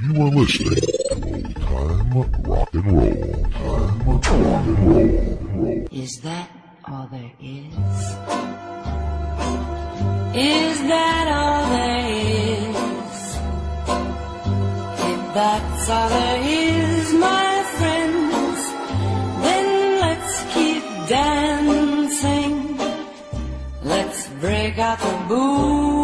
You are listening to Old Time Rock and Roll. Time Rock and Roll. Is that all there is? Is that all there is? If that's all there is, my friends, then let's keep dancing. Let's break out the booze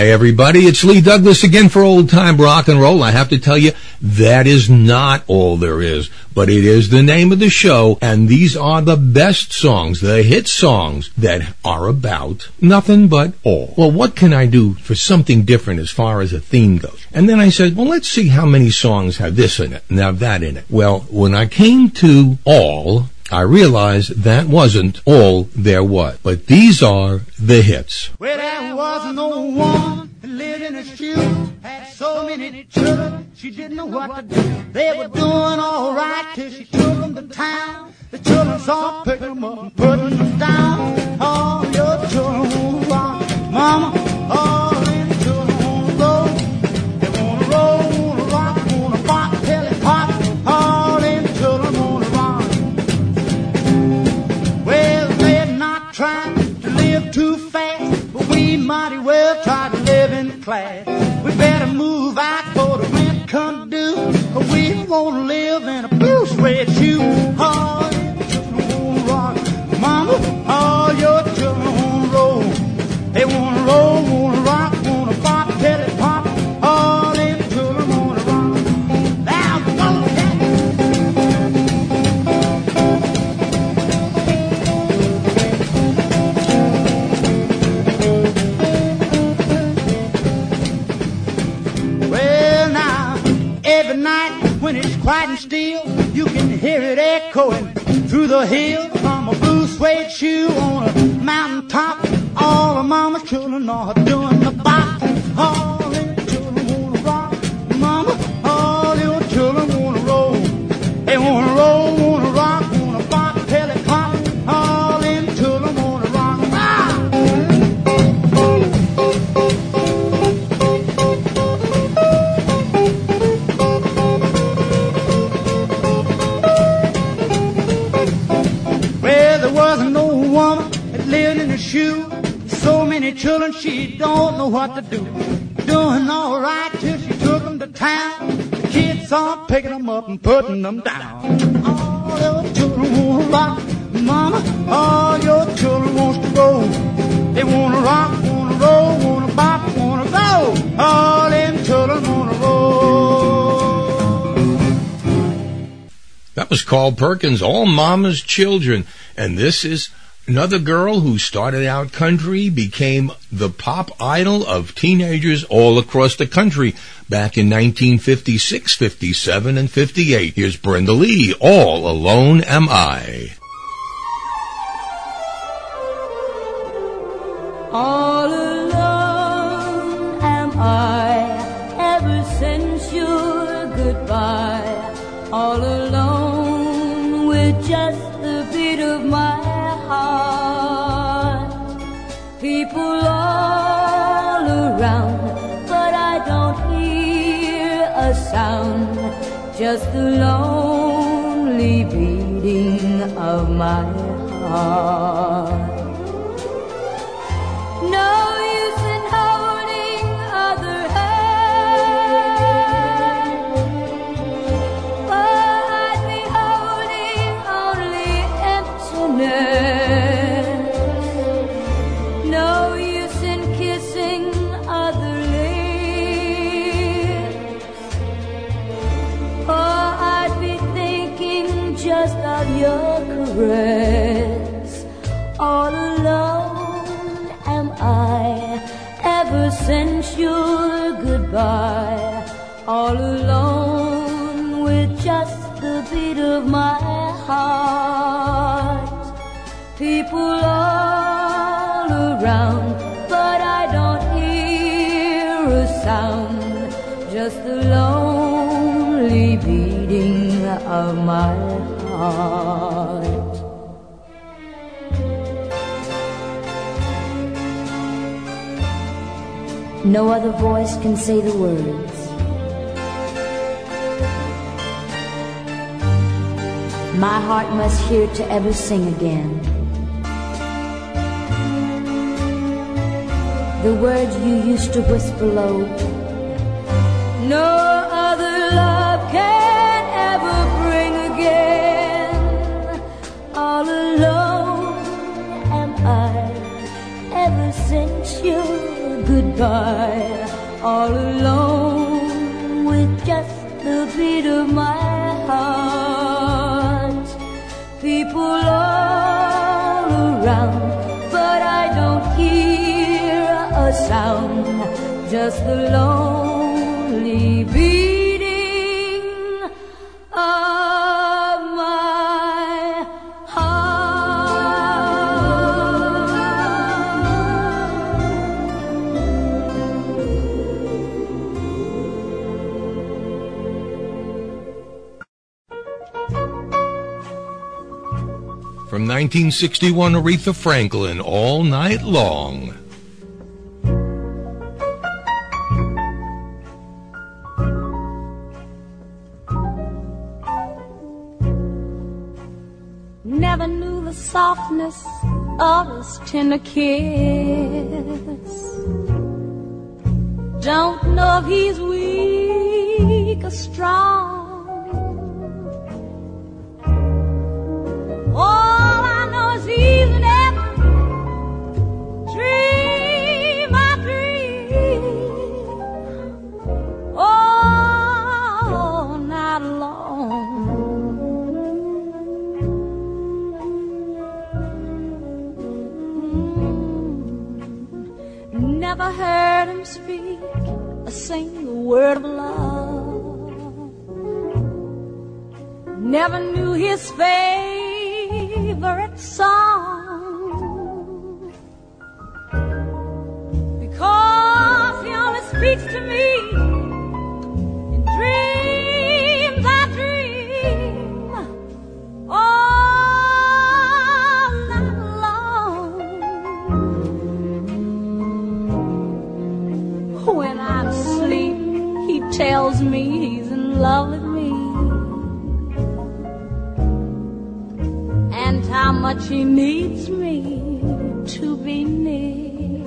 Hi, everybody. It's Lee Douglas again for Old Time Rock and Roll. I have to tell you, that is not all there is, but it is the name of the show, and these are the best songs, the hit songs that are about nothing but all. Well, what can I do for something different as far as a theme goes? And then I said, well, let's see how many songs have this in it and have that in it. Well, when I came to all, I realized that wasn't all there was. But these are the hits. Well, there was no that lived in a shoe, had so many children, she didn't know what to do. They were doing all right till she took them to town. The children saw, picked them up and put them down. All your children mama. All mighty well try to live in class. We better move out for the rent come due, or we won't live in a blue suede shoe. Children wanna rock, mama. All your children wanna roll. They wanna roll, wanna rock, and still, you can hear it echoing through the hill from a blue suede shoe on a mountain top. All the mama's children are doing the bop. All them children wanna rock, mama. All your children wanna roll. They wanna roll, don't know what to do. Doing all right till she took them to town. The kids are picking them up and putting them down. All your children wanna rock, mama. All your children wants to roll. They wanna rock, wanna roll, wanna bop, wanna go. All them children wanna roll. That was Carl Perkins, All Mama's Children. And this is another girl who started out country, became the pop idol of teenagers all across the country back in 1956, 57, and 58. Here's Brenda Lee, All Alone Am I. All the lonely beating of my heart. Heart. People all around, but I don't hear a sound. just the lonely beating of my heart. No other voice can say the words. My heart must hear to ever sing again. The words you used to whisper low. No other love can ever bring again. All alone am I ever since your goodbye. All alone sound. Just the lonely beating of my. From 1961, Aretha Franklin, All Night Long. Tender kiss. Don't know if he's weak how much he needs me to be near.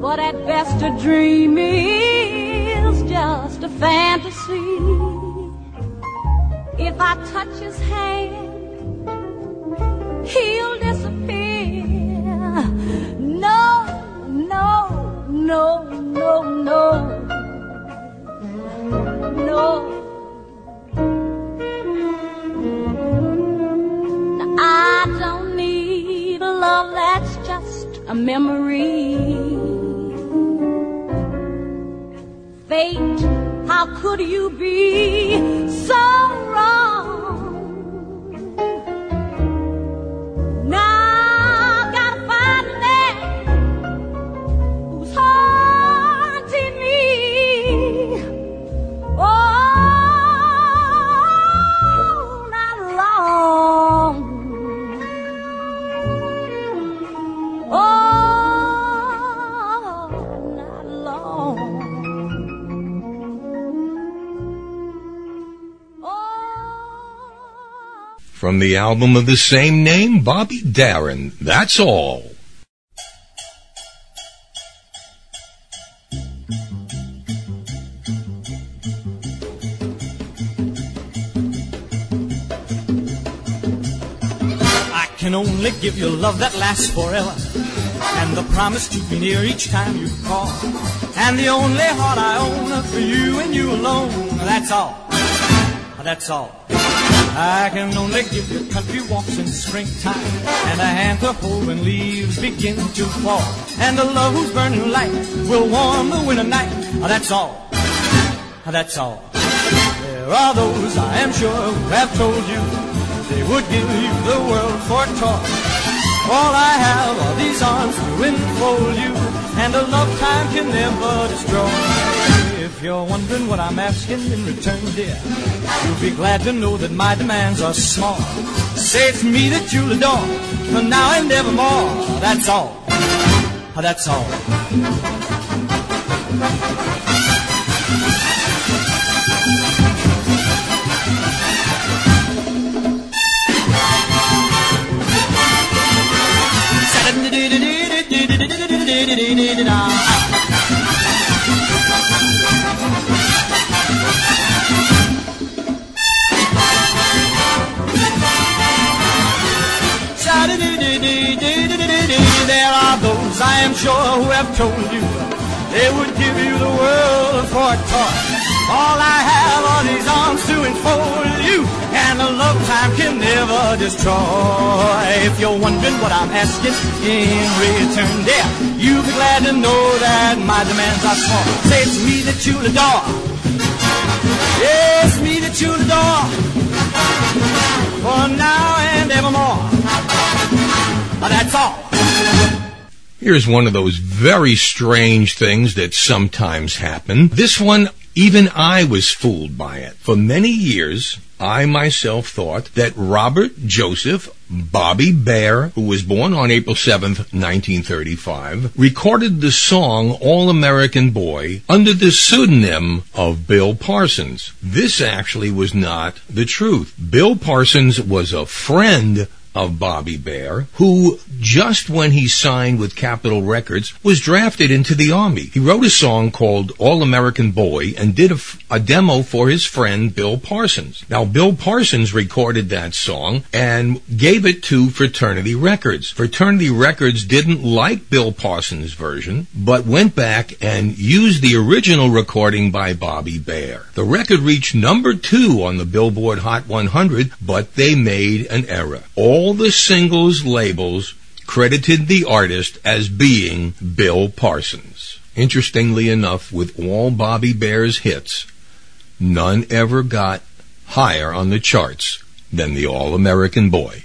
But at best, a dream is just a fantasy. If I touch his hand, he'll memory. Fate, how could you be The album of the same name, Bobby Darin, That's All. I can only give you love that lasts forever. And the promise to be near each time you call. And the only heart I own for you and you alone. That's all. That's all. I can only give you country walks in springtime. And a hand to hold when leaves begin to fall. And a love whose burning light will warm the winter night. That's all. That's all. There are those I am sure who have told you they would give you the world for toy. All I have are these arms to enfold you, and a love time can never destroy. If you're wondering what I'm asking in return, dear, you'll be glad to know that my demands are small. Say it's me that you'll adore, for now and evermore. That's all. That's all. I am sure who have told you they would give you the world for a toy. All I have are these arms to enfold you, and a love time can never destroy. If you're wondering what I'm asking in return, there, you'll be glad to know that my demands are small. Say it's me that you'll adore. Yes, me that you'll adore. For now and evermore. But that's all. Here's one of those very strange things that sometimes happen. This one, even I was fooled by it. For many years, I myself thought that Robert Joseph Bobby Bare, who was born on April 7th, 1935, recorded the song All American Boy under the pseudonym of Bill Parsons. This actually was not the truth. Bill Parsons was a friend of Bobby Bare, who just when he signed with Capitol Records was drafted into the Army. He wrote a song called All American Boy and did a, f- a demo for his friend Bill Parsons. Now, Bill Parsons recorded that song and gave it to Fraternity Records. Fraternity Records didn't like Bill Parsons' version, but went back and used the original recording by Bobby Bare. The record reached number two on the Billboard Hot 100, but they made an error. All the singles labels credited the artist as being Bill Parsons. Interestingly enough, with all Bobby Bare's hits, none ever got higher on the charts than the All American Boy.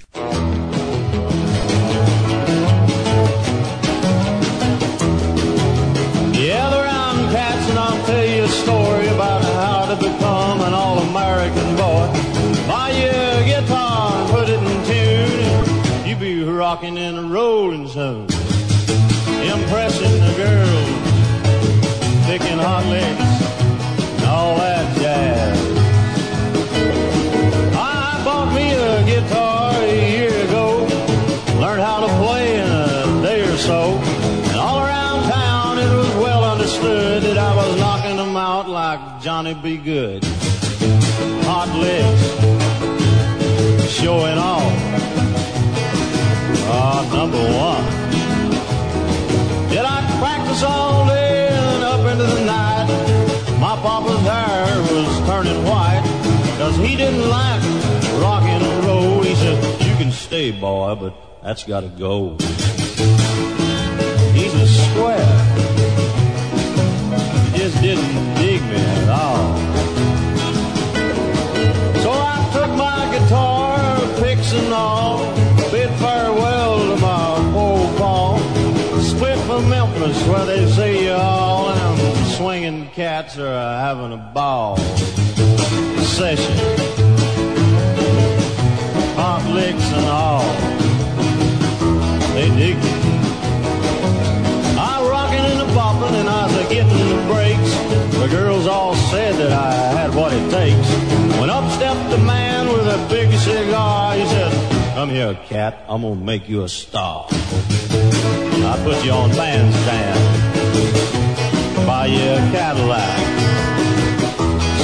Rocking and a rolling soon. Impressing the girls, picking hot licks, and all that jazz. I bought me a guitar a year ago. Learned how to play in a day or so. And all around town it was well understood that I was knocking them out like Johnny B. Goode. Hot licks, showing off. Number one. Did I practice all day and up into the night? My papa's hair was turning white, cause he didn't like rock and roll. He said, you can stay, boy, but that's gotta go. He's a square. He just didn't dig me at all. So I took my guitar, picks and all, Memphis where they see you all, and them swinging cats are uh, having a ball. Session. Hot licks and all. They dig me. I rockin' and a boppin' and I was getting the breaks. The girls all said that I had what it takes. When up stepped Come here, cat, I'm gonna make you a star. I put you on bandstand, buy you a Cadillac,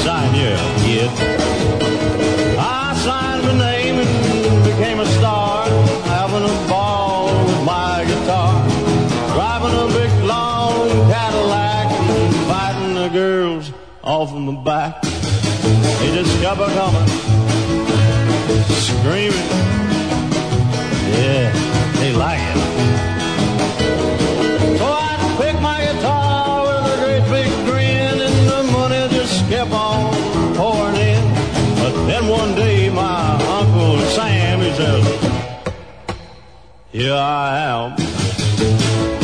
sign you, kid. I signed my name and became a star, having a ball with my guitar, driving a big long Cadillac, inviting the girls off in the back. They a coming, screaming. Yeah, they like it. So I pick my guitar with a great big grin, and the money just kept on pouring in. But then one day my Uncle Sam, he says, Here I am.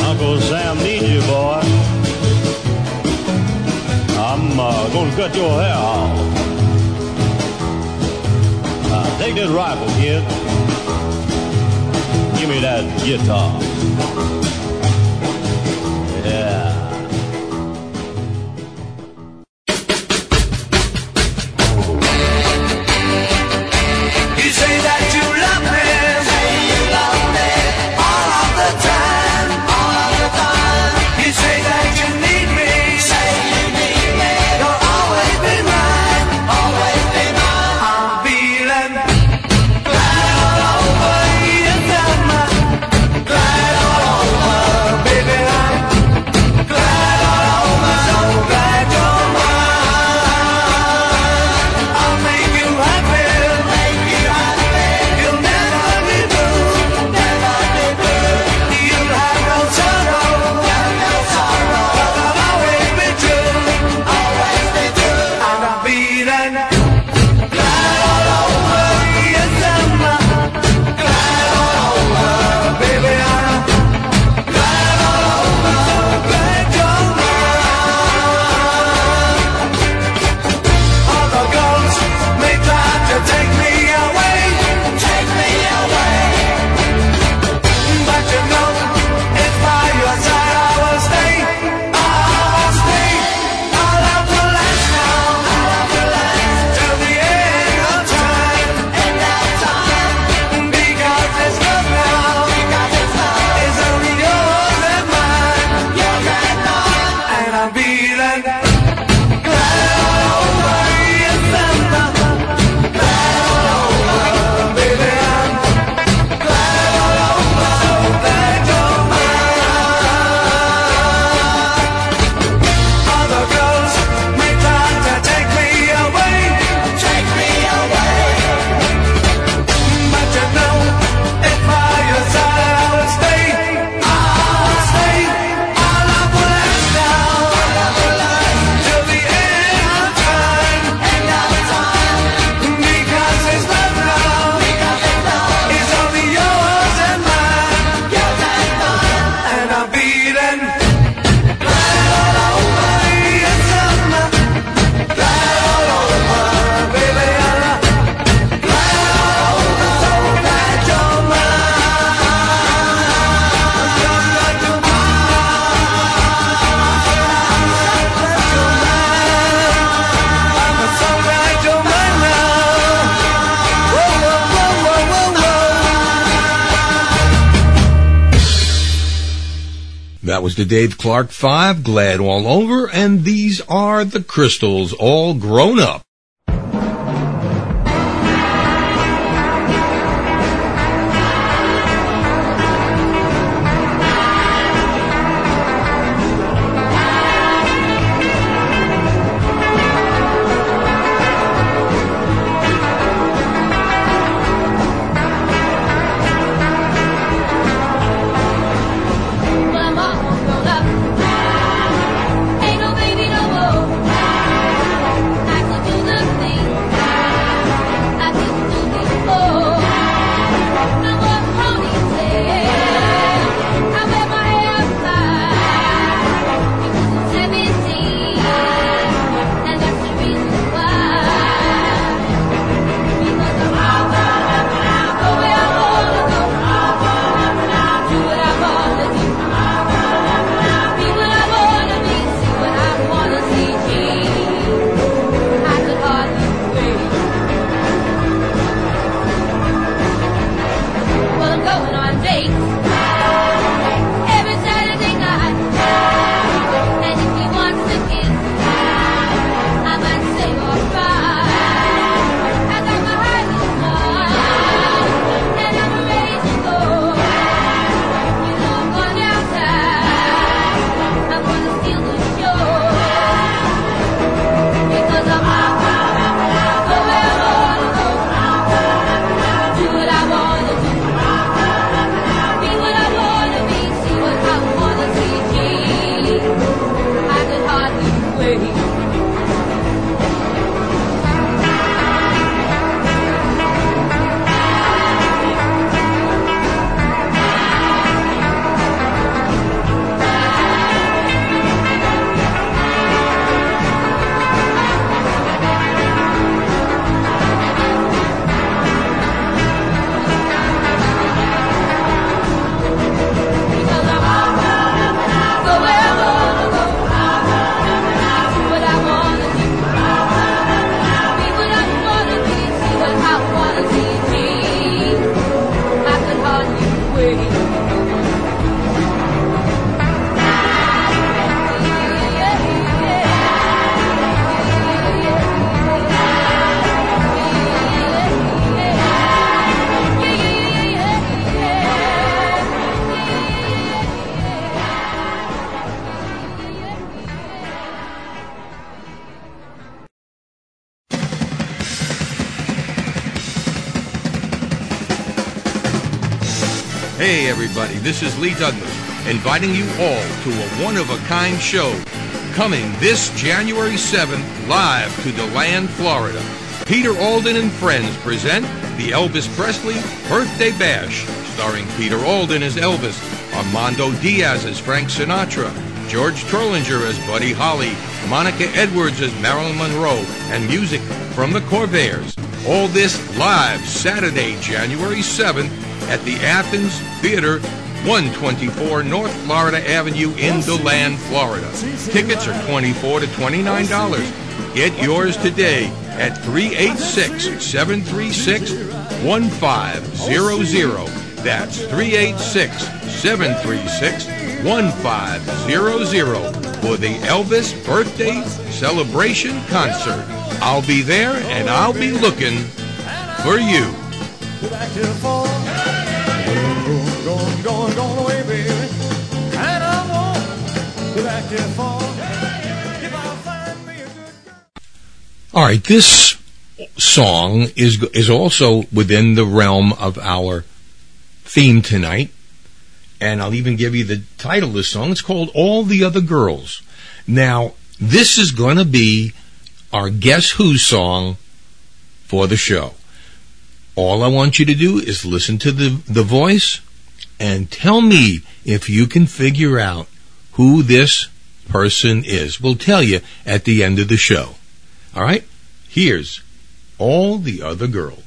Uncle Sam need you, boy. I'm uh, gonna cut your hair off. Now, take this rifle, kid. Gimme that guitar. Dave Clark 5, Glad All Over, and these are the crystals all grown up. Everybody, this is Lee Douglas, inviting you all to a one of a kind show coming this January 7th live to DeLand, Florida. Peter Alden and friends present the Elvis Presley Birthday Bash, starring Peter Alden as Elvis, Armando Diaz as Frank Sinatra, George Trollinger as Buddy Holly, Monica Edwards as Marilyn Monroe, and music from the Corvairs. All this live Saturday, January 7th at the Athens Theater, 124 North Florida Avenue in DeLand, Florida. Tickets are 24 to $29. Get yours today at 386-736-1500. That's 386-736-1500 for the Elvis Birthday Celebration Concert. I'll be there and I'll be looking for you. All right, this song is is also within the realm of our theme tonight, and I'll even give you the title of the song. It's called "All the Other Girls." Now, this is going to be our Guess Who song for the show. All I want you to do is listen to the the voice and tell me if you can figure out who this person is. We'll tell you at the end of the show. All right? Here's all the other girls.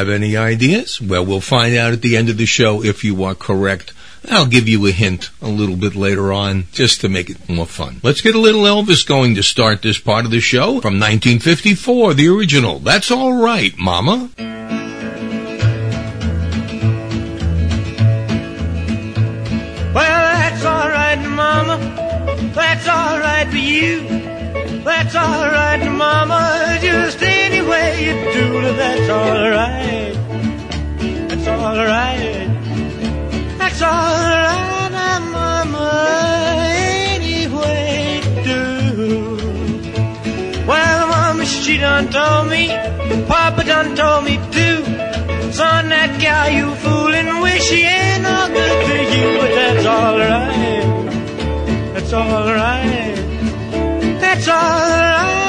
Have any ideas? Well, we'll find out at the end of the show if you are correct. I'll give you a hint a little bit later on just to make it more fun. Let's get a little Elvis going to start this part of the show from 1954, the original. That's all right, Mama. Well, that's alright, Mama. That's alright for you. That's alright, Mama. You do that's alright. That's alright. That's alright, Mama. Any way you do. Well, Mama, she done told me. Papa done told me too. Son, that gal you foolin' wish she ain't no good to you, but that's alright. That's alright. That's alright.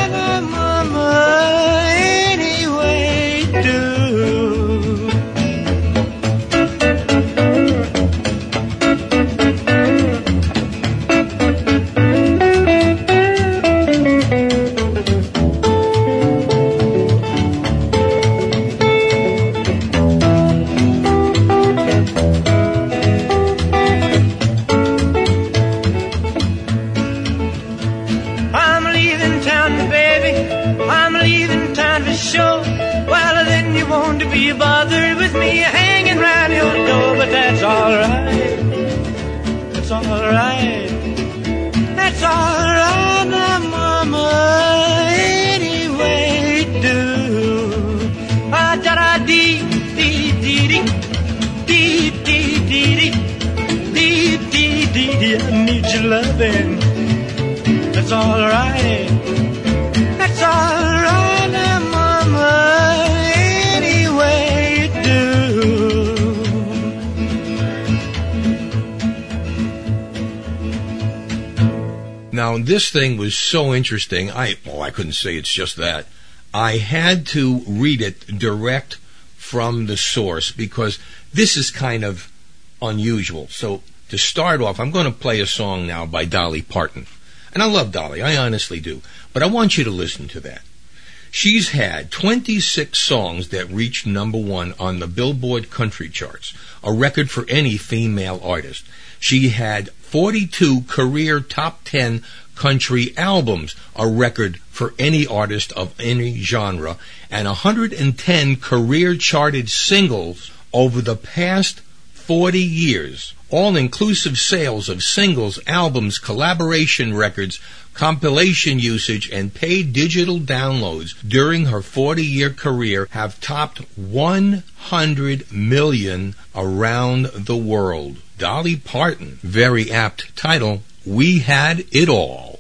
Now, this thing was so interesting. I, well, I couldn't say it's just that. I had to read it direct from the source because this is kind of unusual. So, to start off, I'm going to play a song now by Dolly Parton. And I love Dolly, I honestly do. But I want you to listen to that. She's had 26 songs that reached number one on the Billboard country charts, a record for any female artist. She had 42 career top 10 country albums, a record for any artist of any genre, and 110 career charted singles over the past 40 years. All inclusive sales of singles, albums, collaboration records, compilation usage, and paid digital downloads during her 40 year career have topped 100 million around the world. Dolly Parton, very apt title, We Had It All.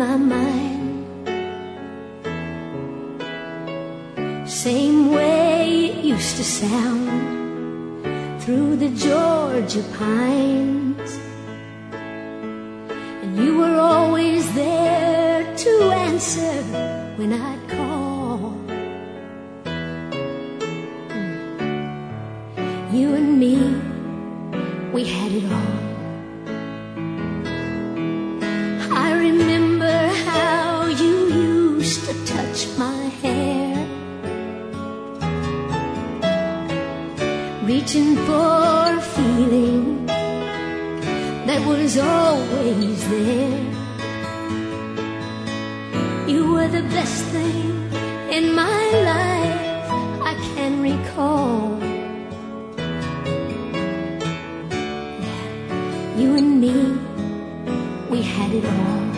My mind. Same way it used to sound through the Georgia pines. And you were always there to answer when I'd call. Hmm. You and me, we had it all. To touch my hair, reaching for a feeling that was always there. You were the best thing in my life I can recall. You and me we had it all.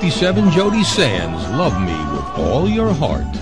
1957, Jodie Sands, Love Me with All Your Heart.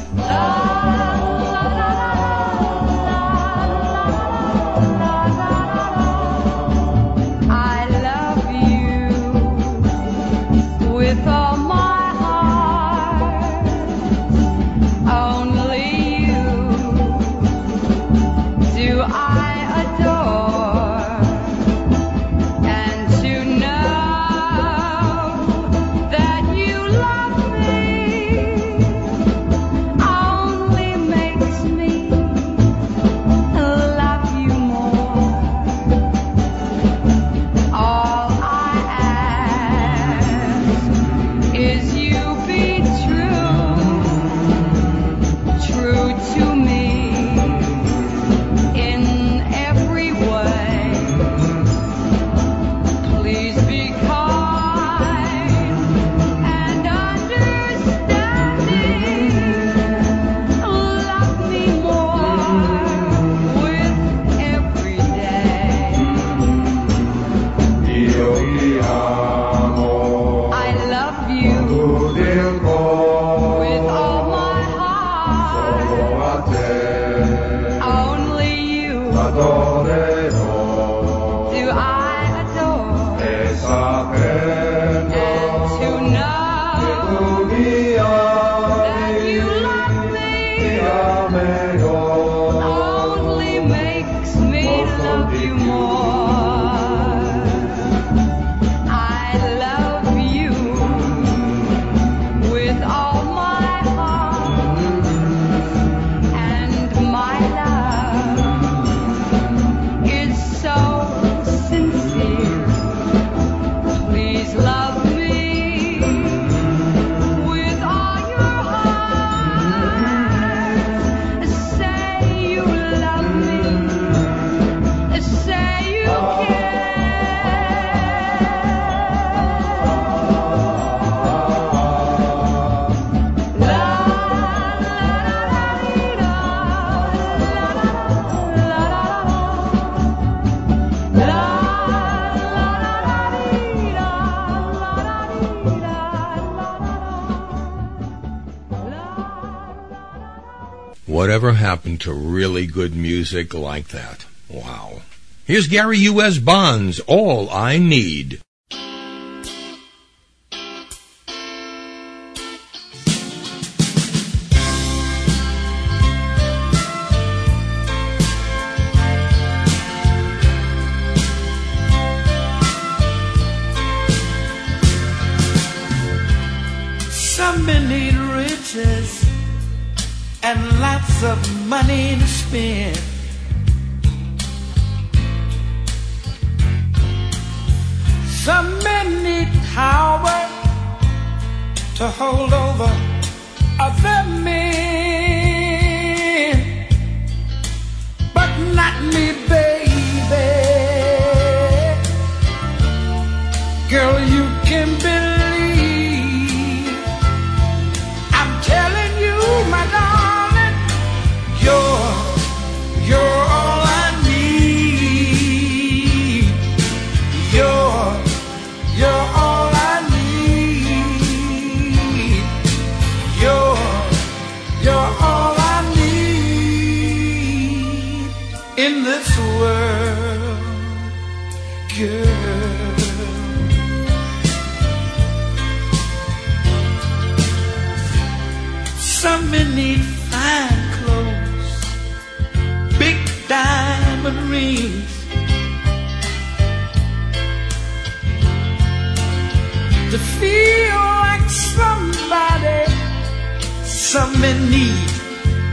to really good music like that. Wow. Here's Gary U.S. Bonds, All I Need. and lots of money to spend. Some men need power to hold over other men.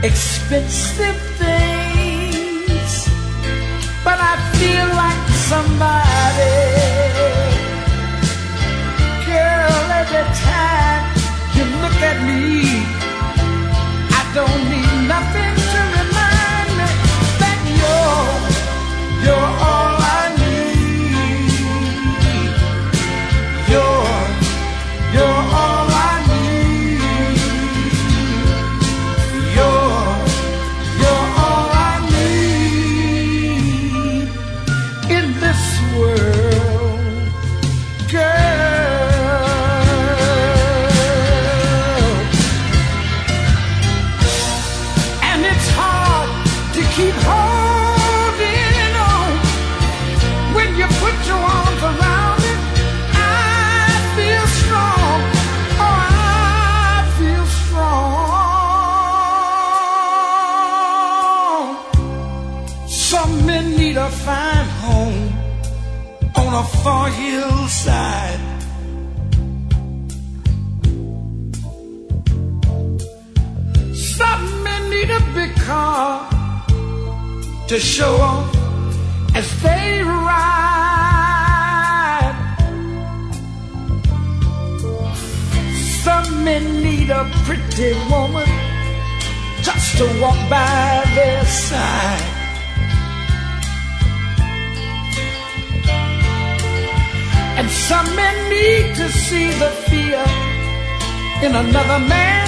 expensive to show off as they arrive. Some men need a pretty woman just to walk by their side. And some men need to see the fear in another man.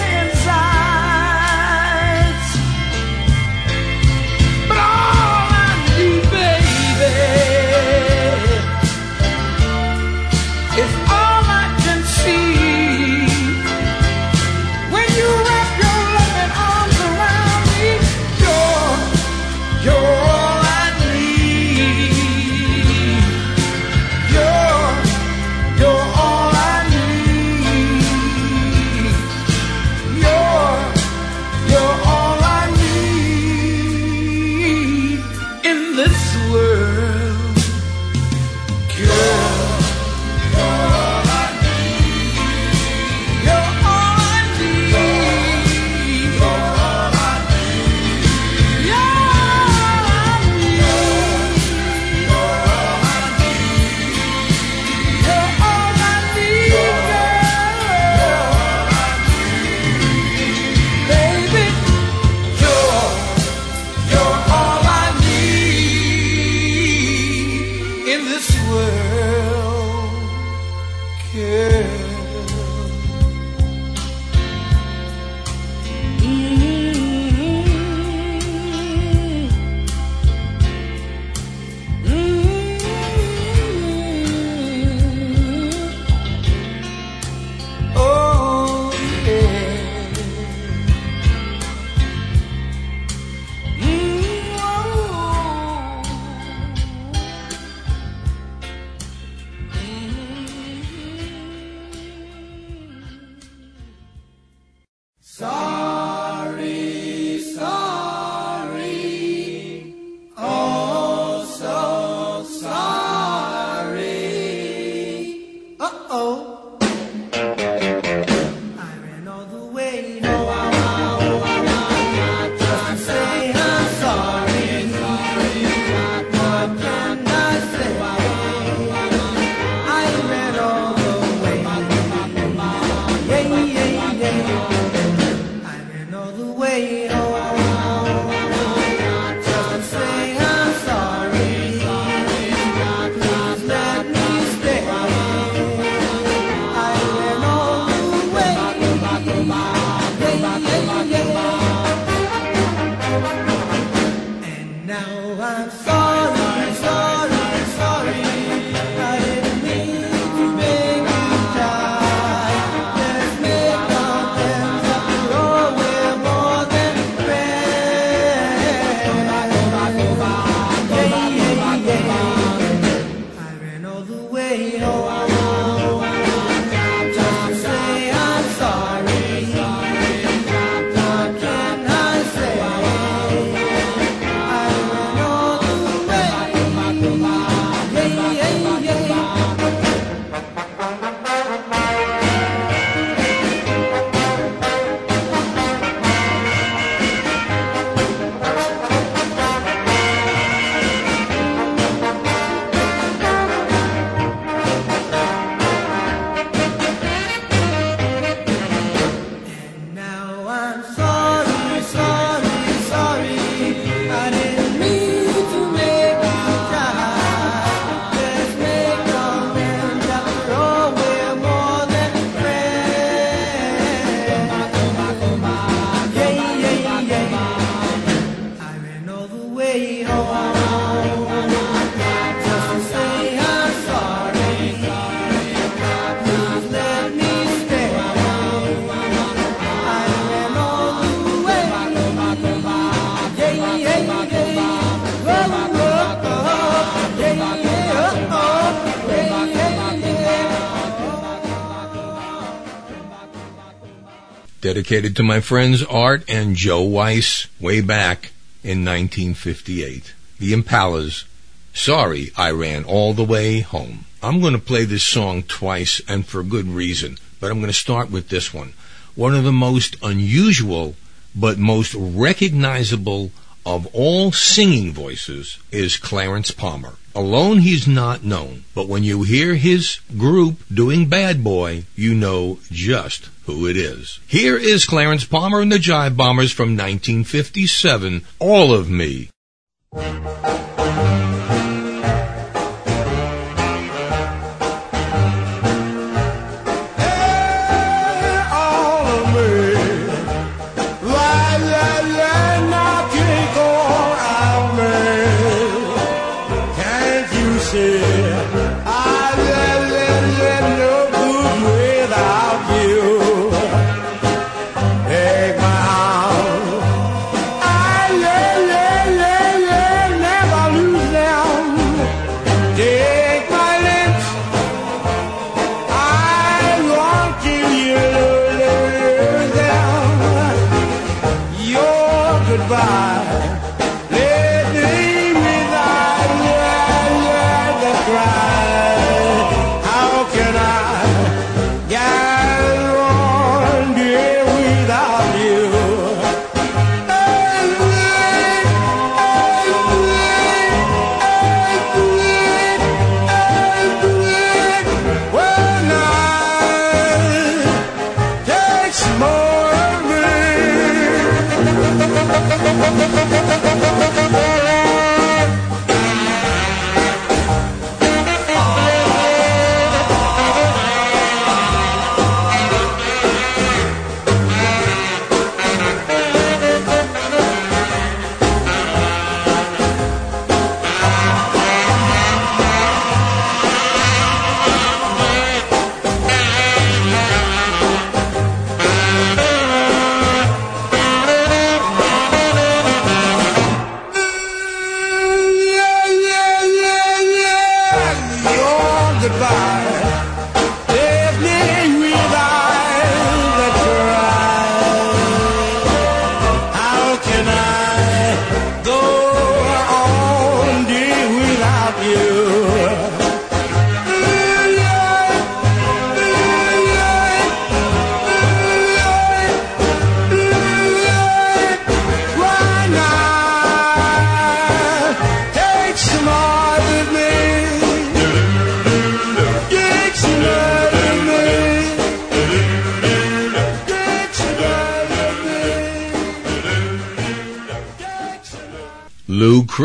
dedicated to my friends Art and Joe Weiss way back in 1958. The Impalas. Sorry I ran all the way home. I'm going to play this song twice and for good reason, but I'm going to start with this one. One of the most unusual but most recognizable of all singing voices is Clarence Palmer. Alone, he's not known, but when you hear his group doing Bad Boy, you know just who it is. Here is Clarence Palmer and the Jive Bombers from 1957, All of Me.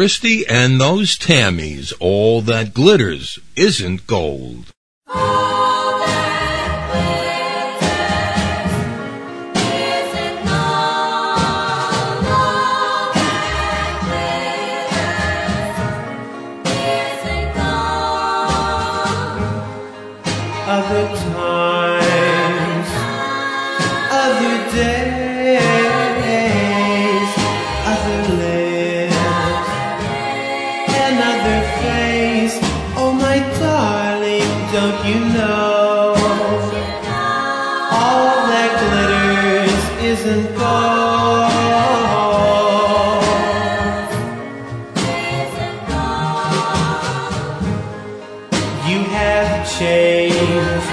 Christie and those Tammys. All that glitters isn't gold. Have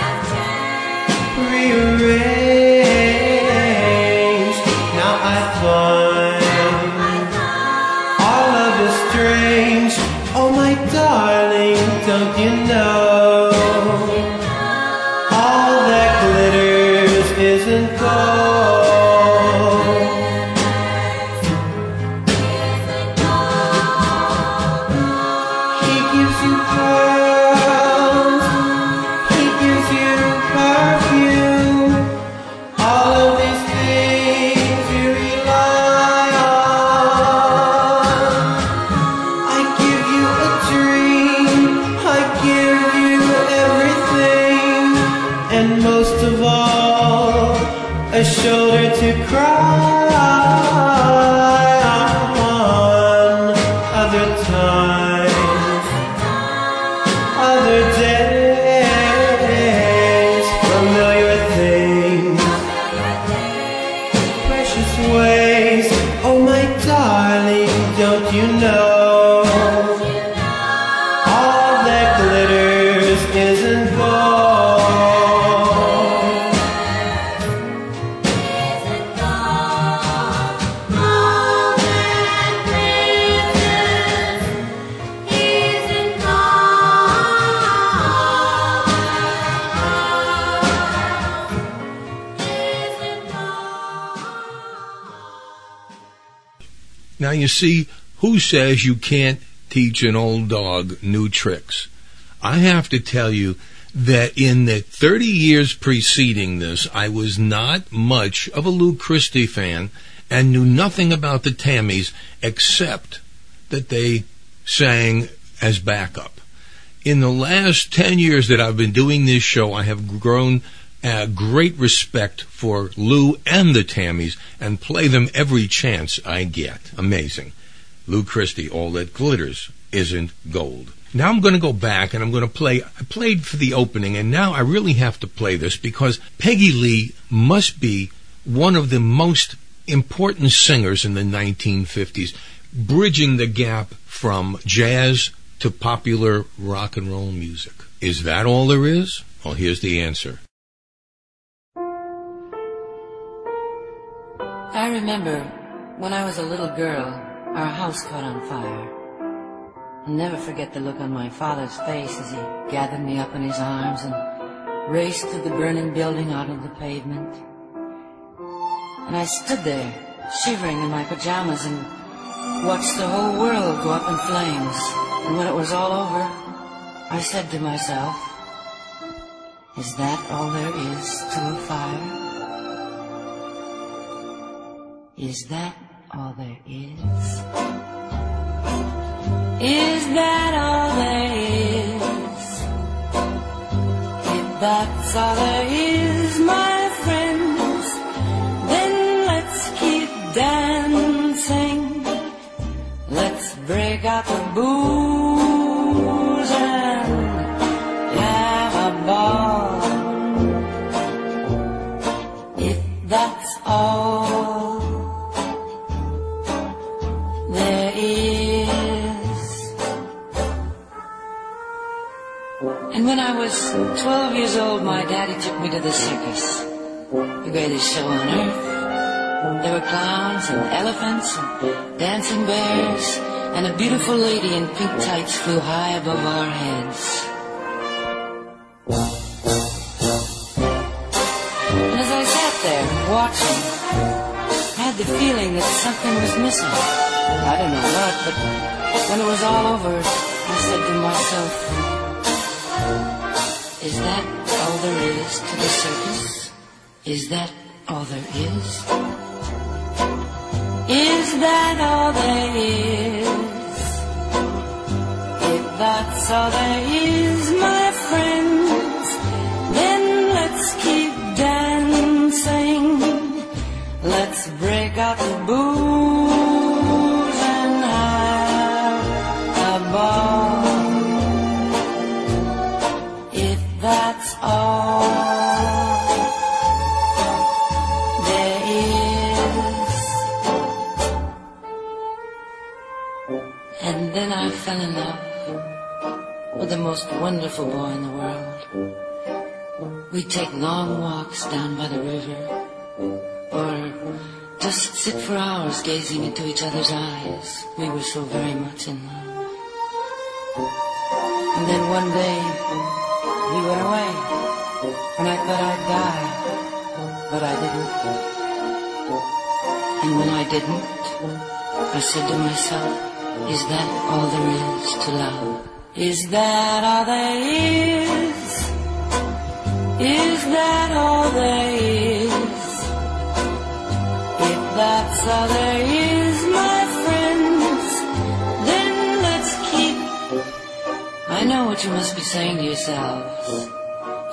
says you can't teach an old dog new tricks? I have to tell you that in the 30 years preceding this, I was not much of a Lou Christie fan and knew nothing about the Tammys except that they sang as backup. In the last 10 years that I've been doing this show, I have grown a great respect for Lou and the Tammys and play them every chance I get. Amazing. Lou Christie, all that glitters isn't gold. Now I'm going to go back and I'm going to play. I played for the opening and now I really have to play this because Peggy Lee must be one of the most important singers in the 1950s, bridging the gap from jazz to popular rock and roll music. Is that all there is? Well, here's the answer. I remember when I was a little girl, our house caught on fire. I'll never forget the look on my father's face as he gathered me up in his arms and raced through the burning building out on the pavement. And I stood there, shivering in my pajamas and watched the whole world go up in flames. And when it was all over, I said to myself, is that all there is to a fire? Is that all there is? Is that all there is? If that's all there is, my friends, then let's keep dancing. Let's break out the booze And when I was 12 years old, my daddy took me to the circus, the greatest show on earth. There were clowns and elephants and dancing bears, and a beautiful lady in pink tights flew high above our heads. And as I sat there watching, I had the feeling that something was missing. I don't know what, but when it was all over, I said to myself, is that all there is to the circus? Is that all there is? Is that all there is? If that's all there is, my friends, then let's keep dancing. Let's break out the booze most wonderful boy in the world. We'd take long walks down by the river, or just sit for hours gazing into each other's eyes. We were so very much in love. And then one day, he went away, and I thought I'd die, but I didn't. And when I didn't, I said to myself, is that all there is to love? Is that all there is? Is that all there is? If that's all there is, my friends, then let's keep. I know what you must be saying to yourselves.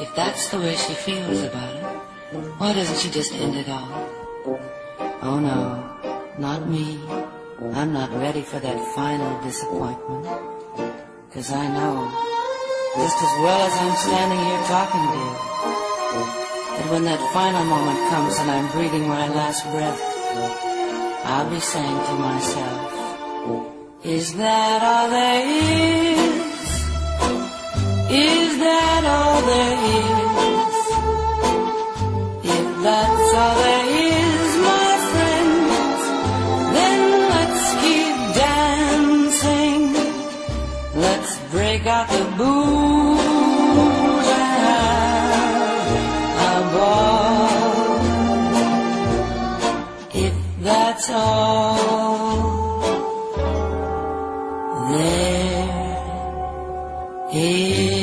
If that's the way she feels about it, why doesn't she just end it all? Oh no, not me. I'm not ready for that final disappointment. Cause I know, just as well as I'm standing here talking to you, that when that final moment comes and I'm breathing my last breath, I'll be saying to myself, is that all there is? Is that all there is? If that's all there is, break out the booze and have a ball. If that's all there is.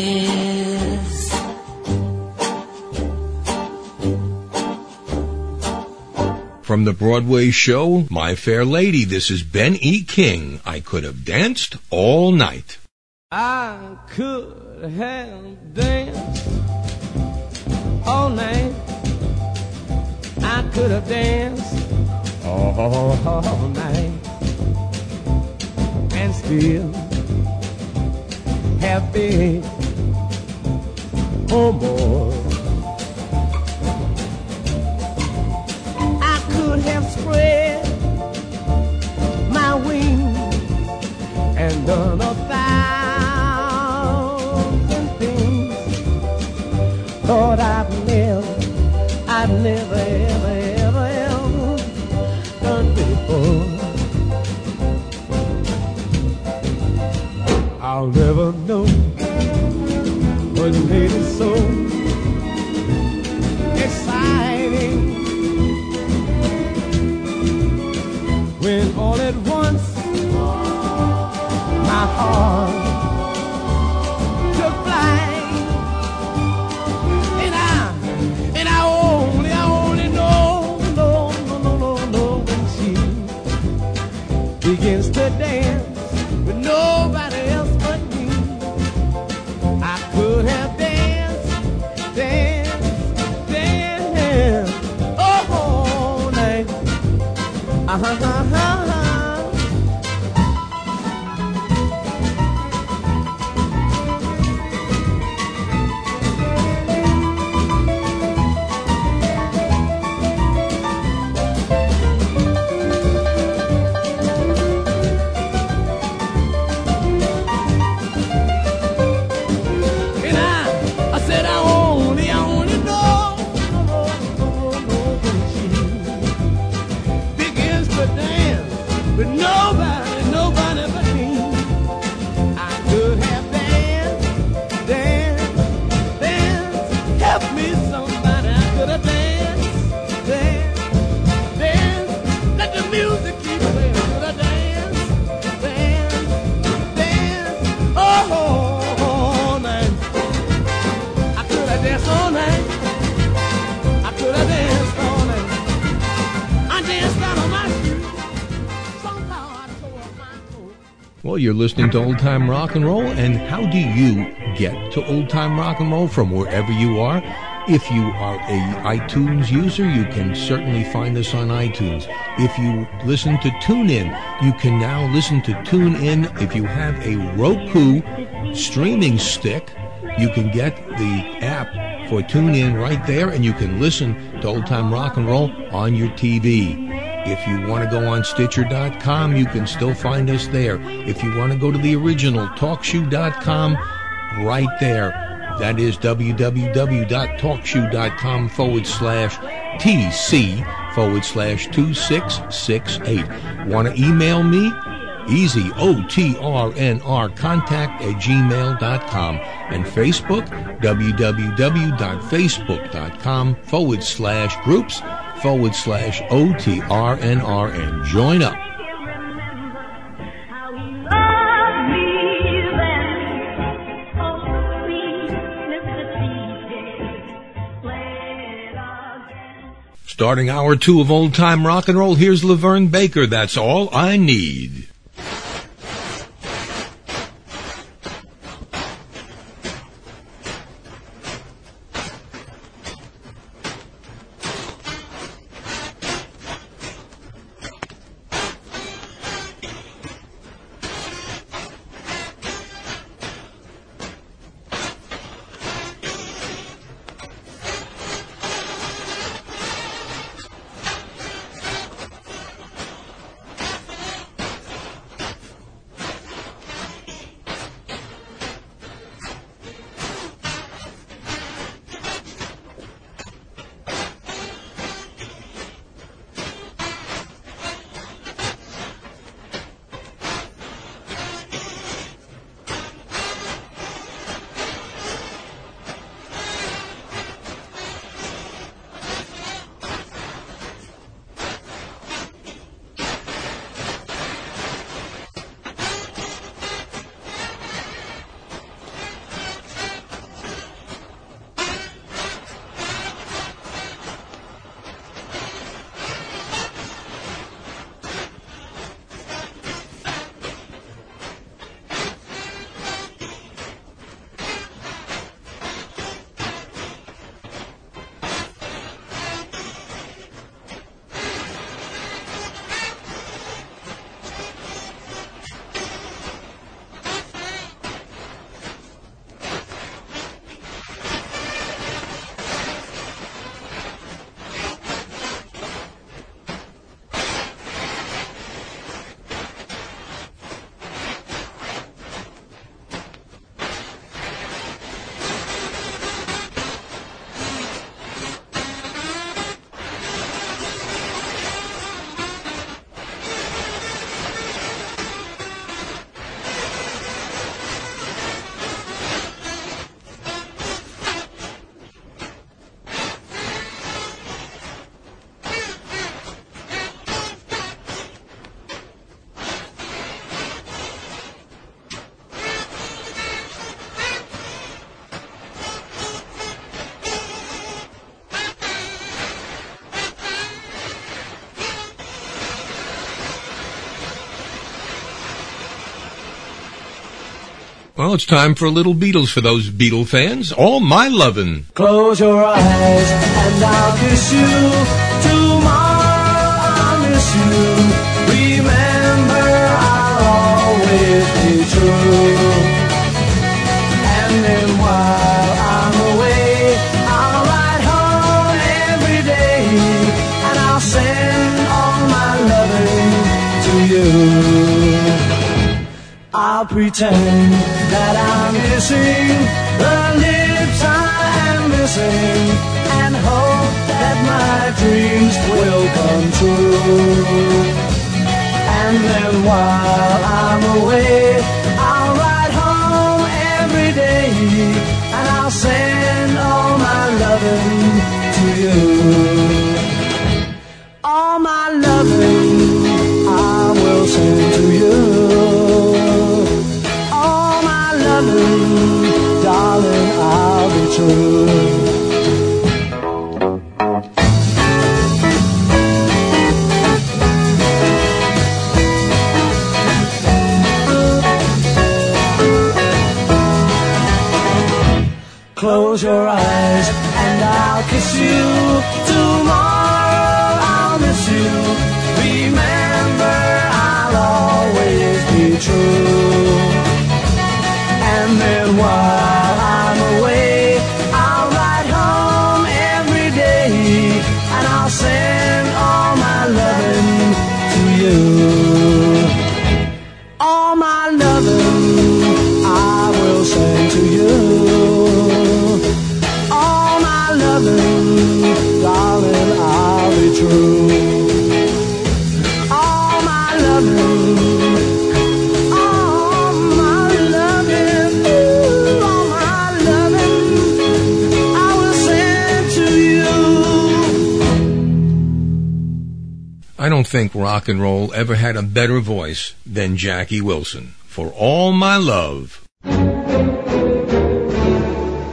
From the Broadway show, My Fair Lady, this is Ben E. King. I could have danced all night. I could have danced all night. I could have danced all night and still have been more. I could have spread my wings and done a never, you're listening to Old Time Rock and Roll, and how do you get to Old Time Rock and Roll from wherever you are? If you are a iTunes user, you can certainly find us on iTunes. If you listen to TuneIn, you can now listen to TuneIn. If you have a Roku streaming stick, you can get the app for TuneIn right there, and you can listen to Old Time Rock and Roll on your TV. If you want to go on Stitcher.com, you can still find us there. If you want to go to the original, TalkShoe.com, right there. That is www.talkshoe.com forward slash TC forward slash 2668. Want to email me? Easy, O-T-R-N-R, contact at gmail.com. And Facebook, www.facebook.com forward slash groups forward slash OTRNR and join up. Starting hour two of old time rock and roll, here's LaVern Baker. That's all I need. Well, it's time for a little Beatles for those Beatle fans. All my lovin'. Close your eyes and I'll kiss you. Tomorrow I'll miss you. Remember, I'll always be true. And then while I'm away, I'll ride home every day. And I'll send all my loving to you. I'll pretend that I'm missing the lips I am missing and hope that my dreams will come true. And then while I'm away, I'll ride home every day and I'll send all my loving to you. Think rock and roll ever had a better voice than Jackie Wilson. For all my love.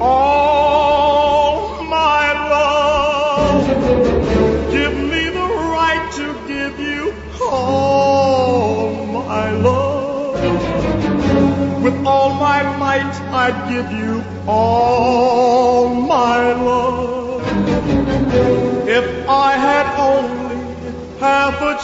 All my love, give me the right to give you all my love. With all my might, I'd give you all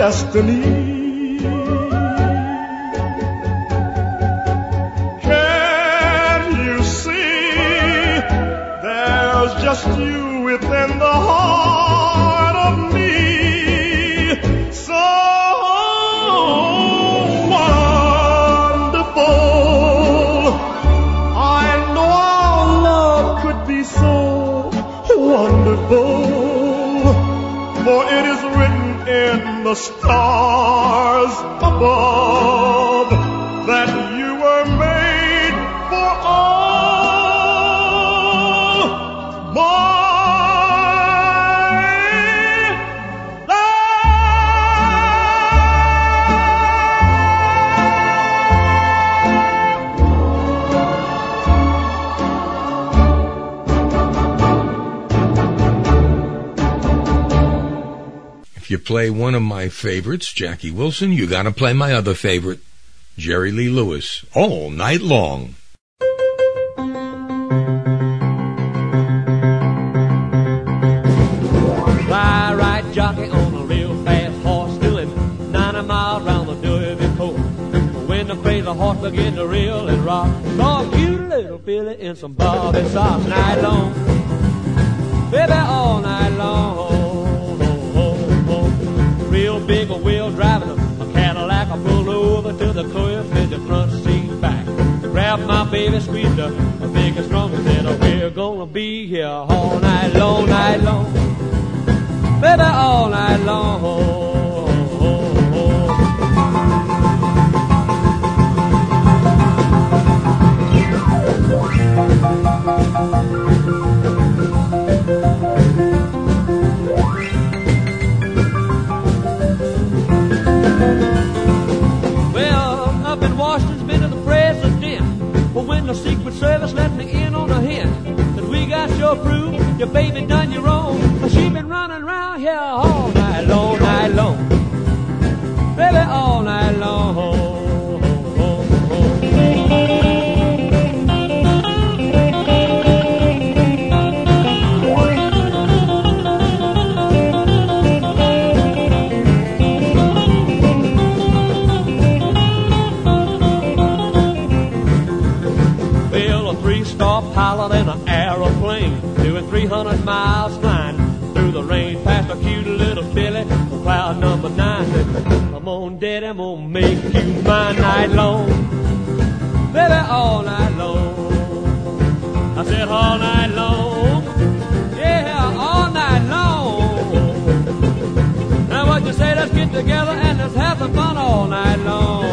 destiny. Play one of my favorites, Jackie Wilson, you gotta play my other favorite, Jerry Lee Lewis, all night long. Fly right jockey on a real fast horse doing 90 miles round the Derby course. When the crazy horse begin to reel and rock, saw a cute little filly in some bobby socks night long. Baby, all night the in the front seat back. Grabbed my baby, squeezed her, a big and strong, said, oh, we're gonna be here all night long, night long baby, all night long. The Secret Service let me in on a hint that we got your proof, your baby done you wrong. But She been running around here all 300 miles flying through the rain past a cute little filly cloud number nine. Come on, daddy, I'm gonna make you mine night long, baby, all night long. I said all night long, yeah, all night long. Now what you say? Let's get together and let's have some fun all night long.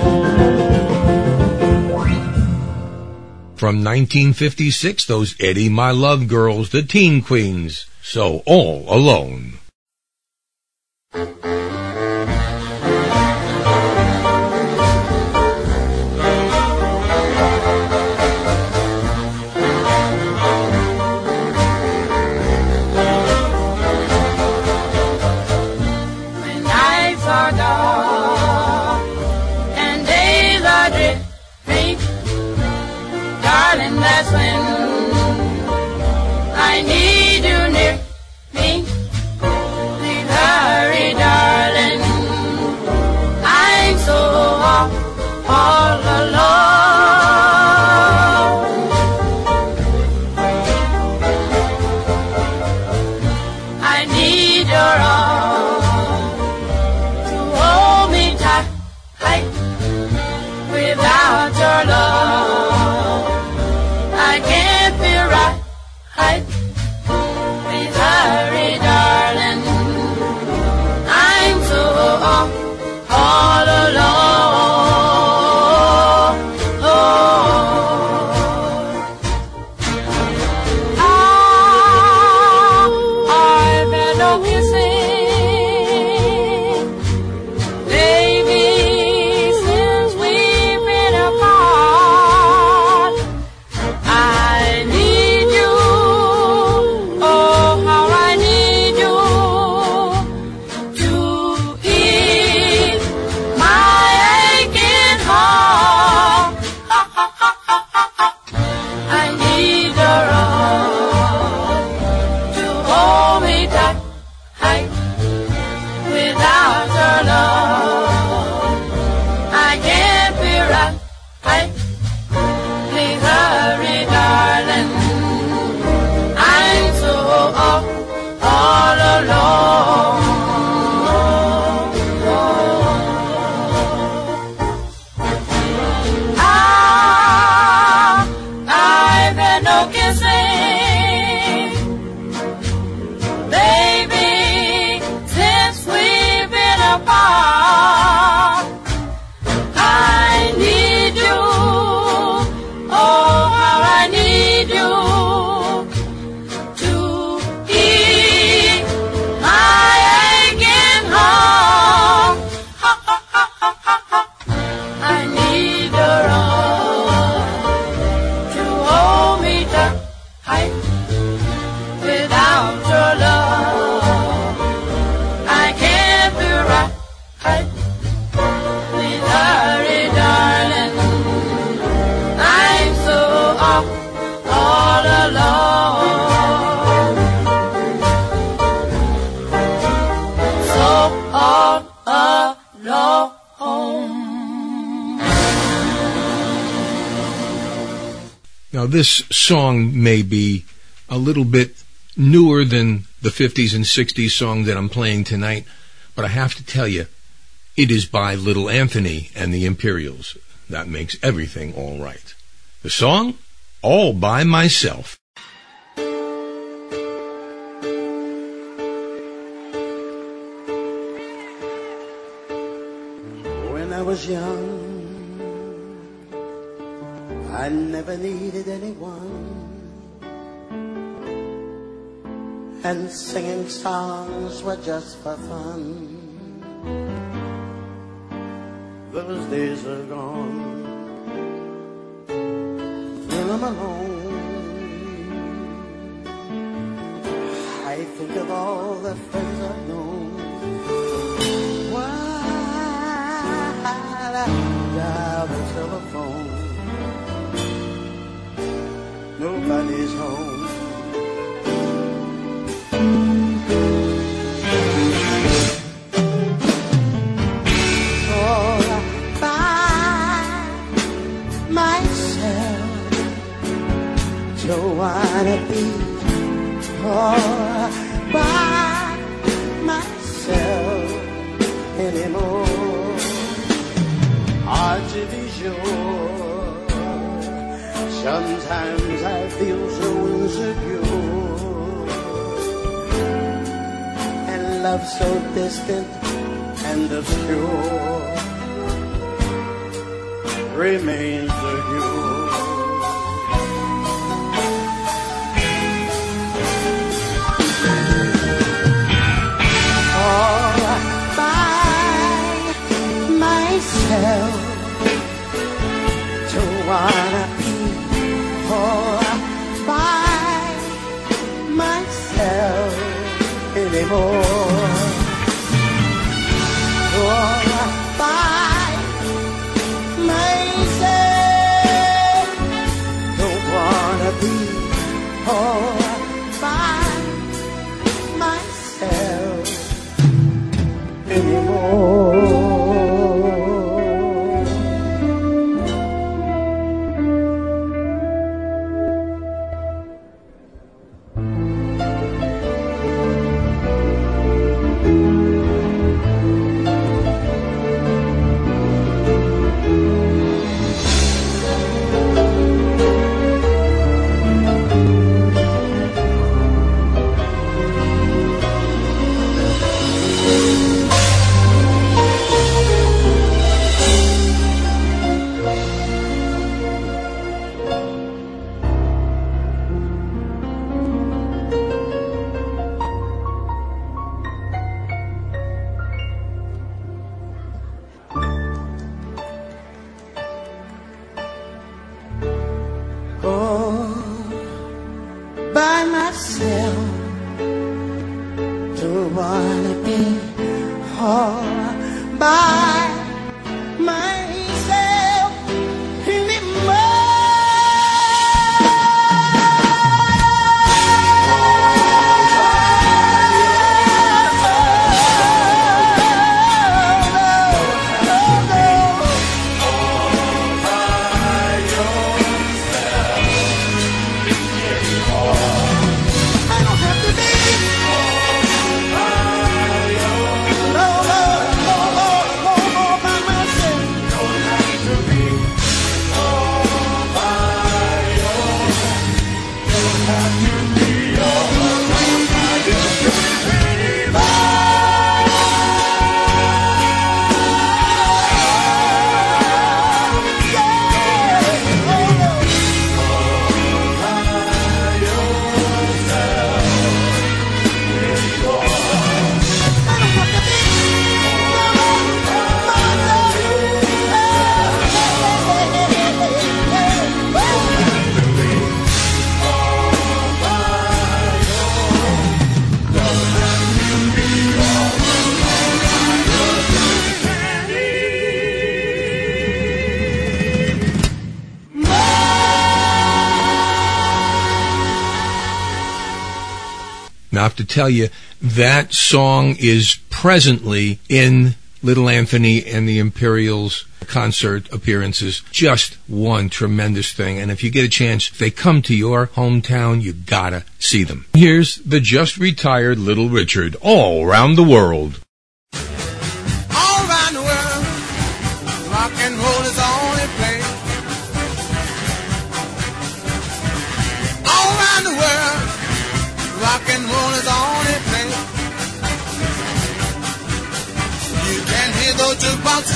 From 1956, those Eddie My Love Girls, the Teen Queens. So all alone. This song may be a little bit newer than the 50s and 60s song that I'm playing tonight, but I have to tell you, it is by Little Anthony and the Imperials. That makes everything all right. The song? All by Myself. When I was young, I never needed anyone. And singing songs were just for fun. Those days are gone. When I'm alone, I think of all the friends I've known. While I dial the telephone, nobody's home. All by myself, don't wanna be all by myself anymore. Hard to be sure. Sometimes I feel so insecure. And love so distant and pure remains by myself to wanna by myself anymore. Wanna be all by have to tell you, that song is presently in Little Anthony and the Imperials concert appearances. Just one tremendous thing. And if you get a chance, if they come to your hometown, you gotta see them. Here's the just retired Little Richard all around the world.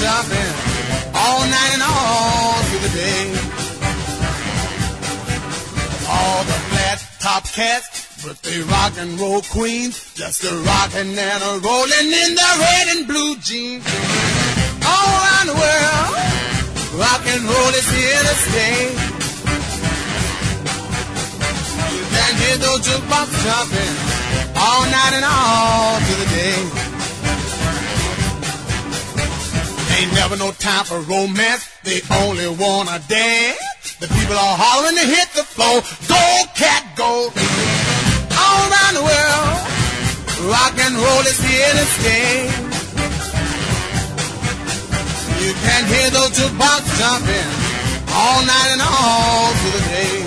Jumping all night and all through the day. All the flat top cats but they rock and roll queens, just a rockin' and a rollin' in the red and blue jeans. All around the world, rock and roll is here to stay. You can hear those jukebox jumping all night and all through the day. Ain't never no time for romance, they only wanna dance. The people are hollering to hit the floor, go cat go. All around the world, rock and roll is here to stay. You can hear those jukebox jumping all night and all through the day.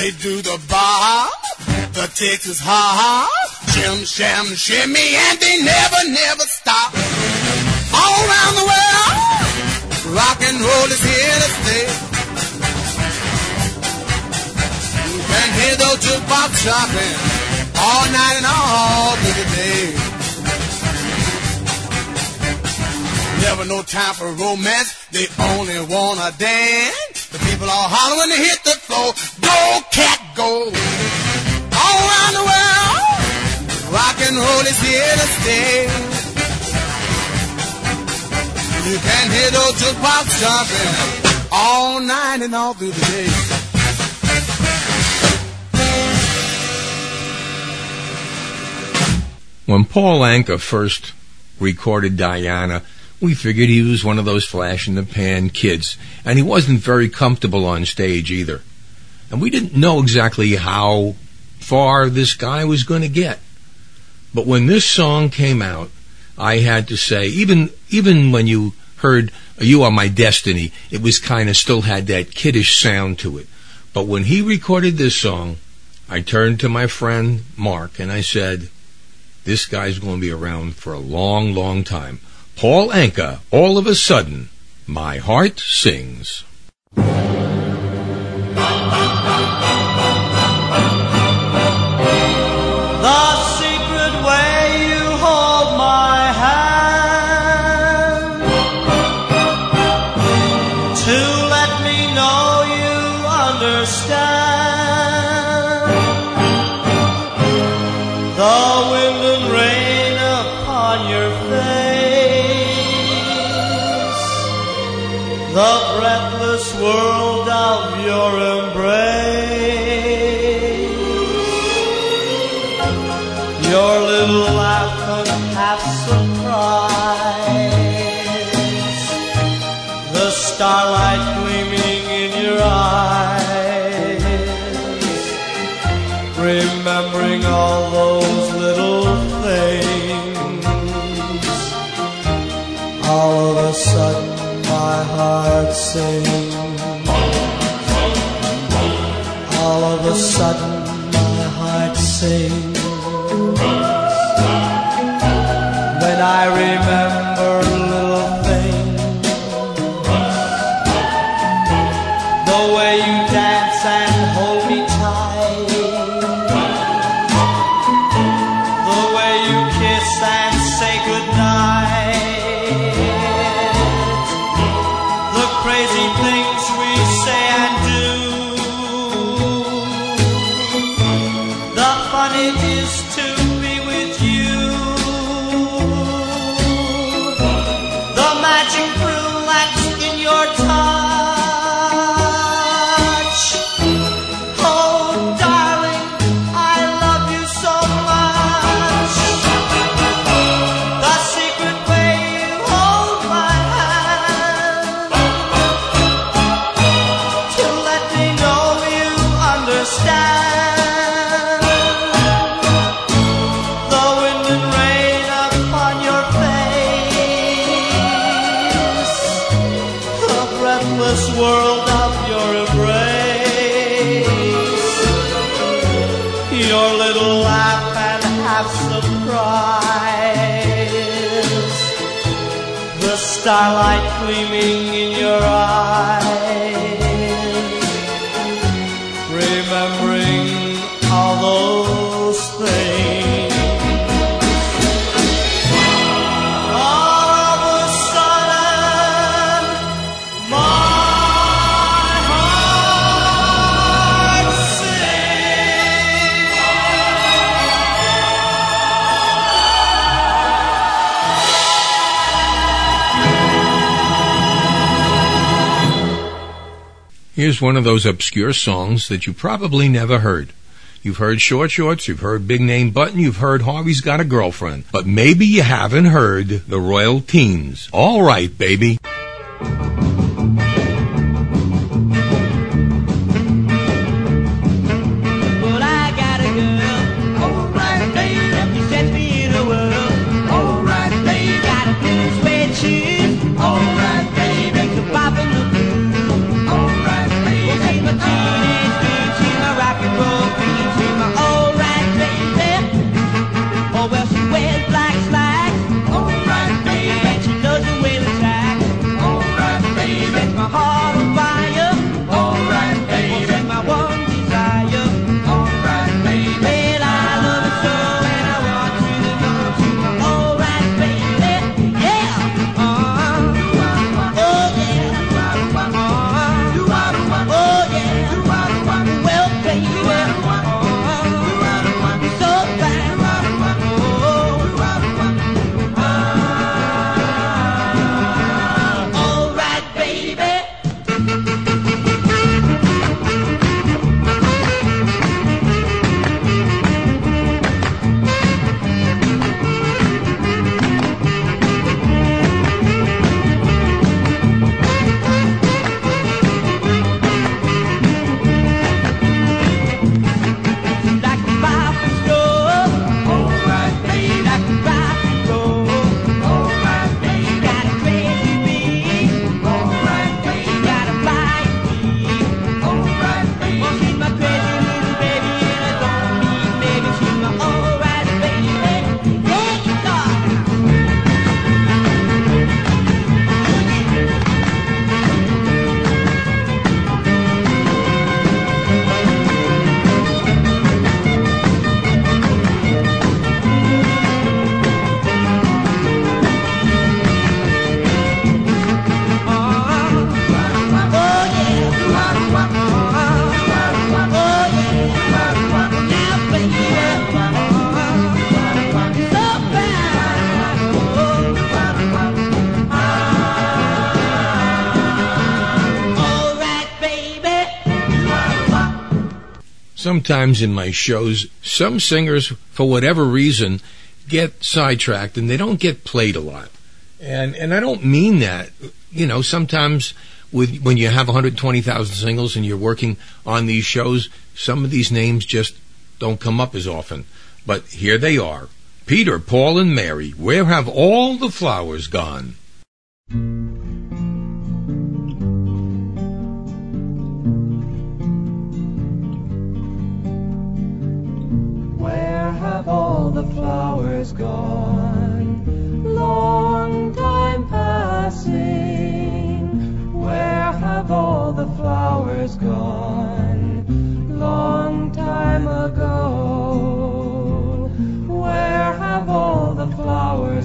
They do the bar, the Texas ha ha, shim sham shimmy, and they never never stop. All around the world, rock and roll is here to stay. You can hear those jukebox chopping all night and all through the day. Never no time for romance, they only wanna dance. The people all holler when they hit the floor, go cat go. All around the world, rock and roll is here to stay. You can hear those jukebox jumping all night and all through the day. When Paul Anka first recorded Diana, we figured he was one of those flash in the pan kids, and he wasn't very comfortable on stage either. And we didn't know exactly how far this guy was going to get. But when this song came out, I had to say, even even when you heard "You Are My Destiny," it was kind of still had that kiddish sound to it. But when he recorded this song, I turned to my friend Mark and I said, "This guy's going to be around for a long, long time." Paul Anka, all of a sudden, my heart sings. Heart sings. All of a sudden, my heart sings. When I remember Here's one of those obscure songs that you probably never heard. You've heard Short Shorts, you've heard Big Name Button, you've heard Harvey's Got a Girlfriend, but maybe you haven't heard the Royal Teens. All right, baby. sometimes in my shows, some singers, for whatever reason, get sidetracked and they don't get played a lot. And, and I don't mean that. You know, sometimes with, when you have 120,000 singles and you're working on these shows, some of these names just don't come up as often. But here they are. Peter, Paul, and Mary, where have all the flowers gone? years gone, long time passing. Where have all the flowers gone? Long time ago. Where have all the flowers?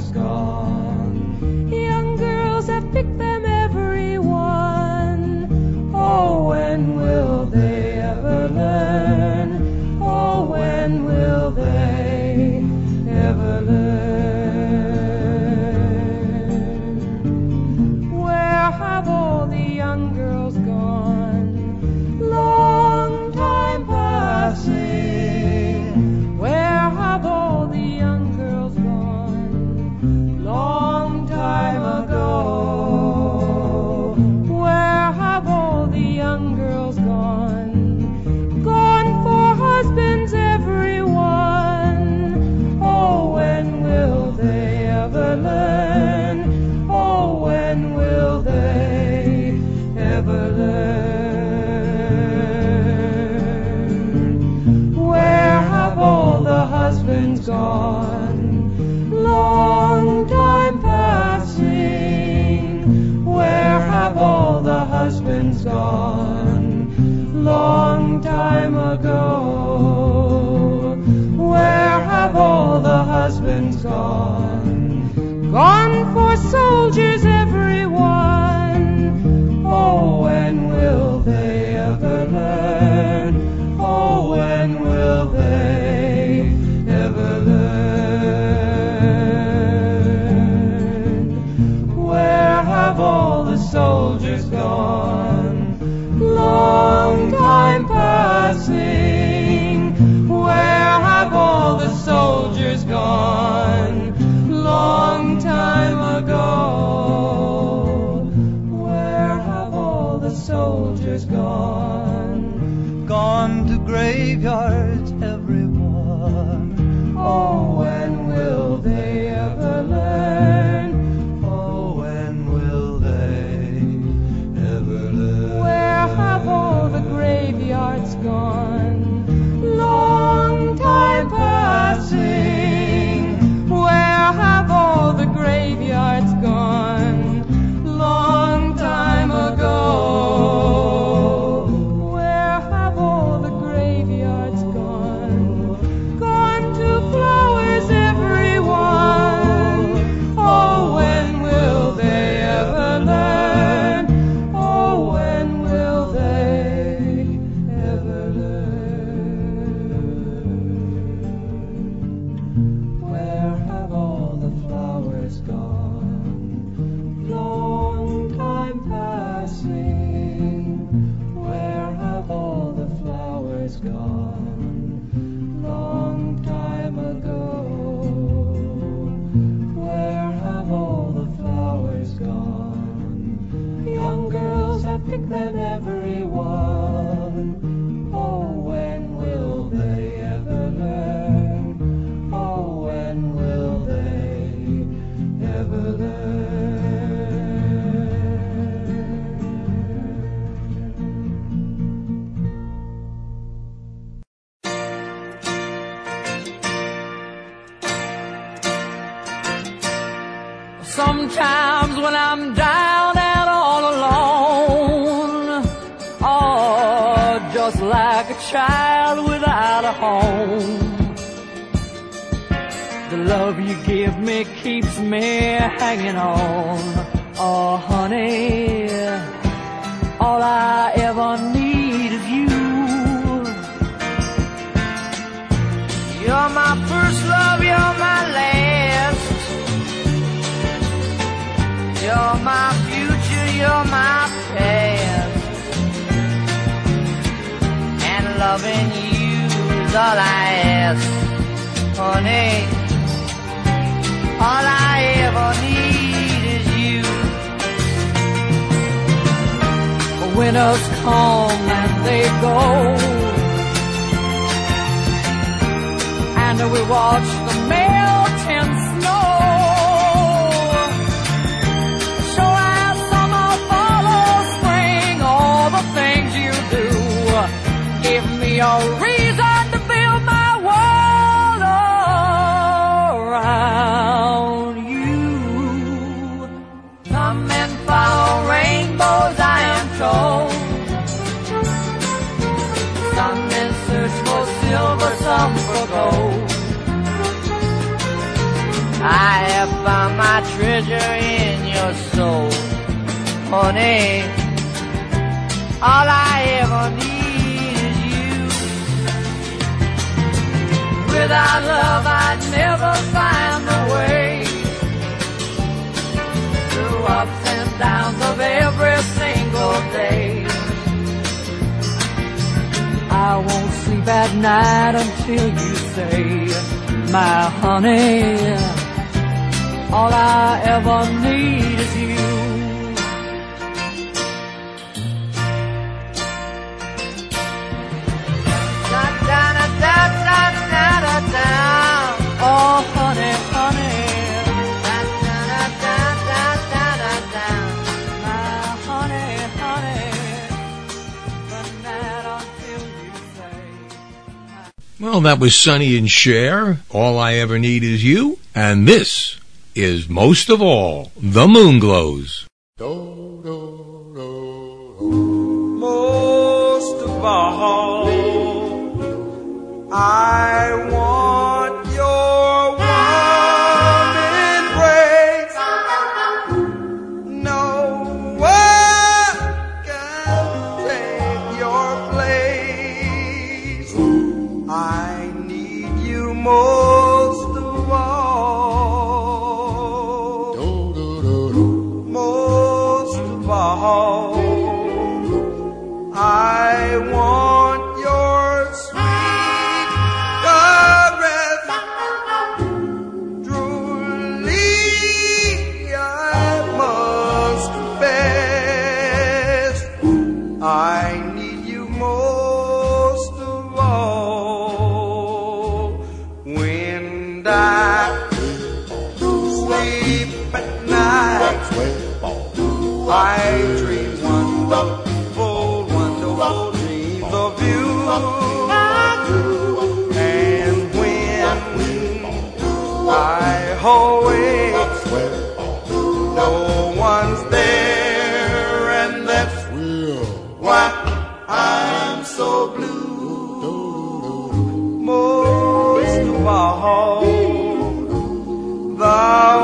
keeps me hanging on. Oh, honey, all I ever need is you. You're my first love, you're my last. You're my future, you're my past. And loving you is all I ask, honey. All I ever need is you. Winters come and they go. And we watch the melting snow. Sure as summer follows spring, all the things you do give me a reason Told. Some men search for silver, some for gold. I have found my treasure in your soul, honey. All I ever need is you. Without love, I'd never find the way through ups and downs of every single day. I won't sleep at night until you say, my honey, all I ever need is Well, that was Sonny and Cher. All I ever need is you. And this is most of all, the moon glows. Most of all, I the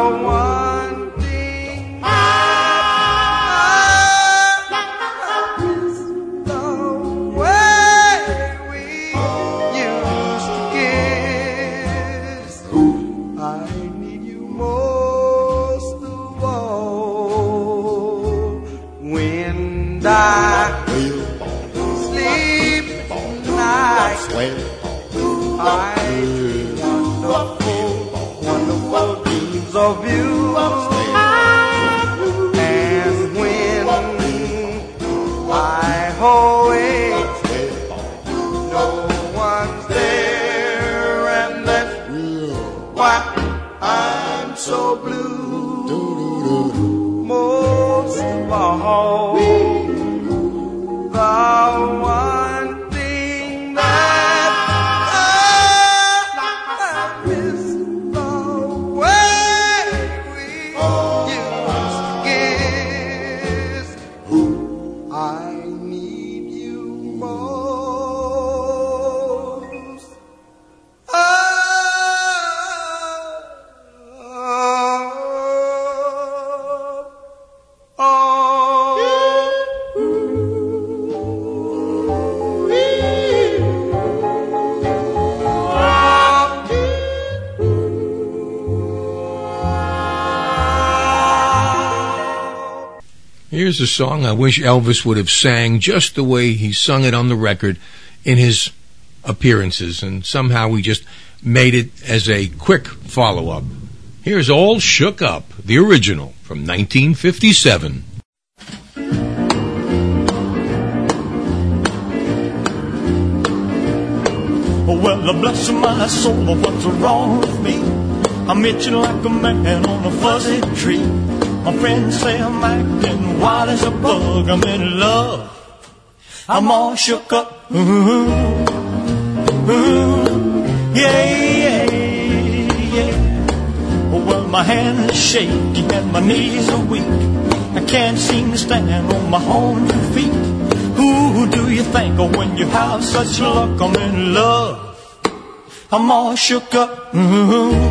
Here's a song I wish Elvis would have sang just the way he sung it on the record in his appearances, and somehow we just made it as a quick follow up. Here's All Shook Up, the original from 1957. Oh, well, bless my soul, what's wrong with me? I'm itching like a man on a fuzzy tree. My friends say I'm acting wild as a bug. I'm in love. I'm all shook up. Ooh, ooh, yeah, yeah, yeah. Well, my hands are shaky and my knees are weak. I can't seem to stand on my own two feet. Who do you think of when you have such luck? I'm in love. I'm all shook up. Ooh,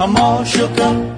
I'm all shook up.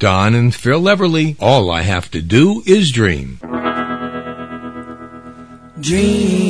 Don and Phil Everly, All I Have to Do Is Dream. Dream,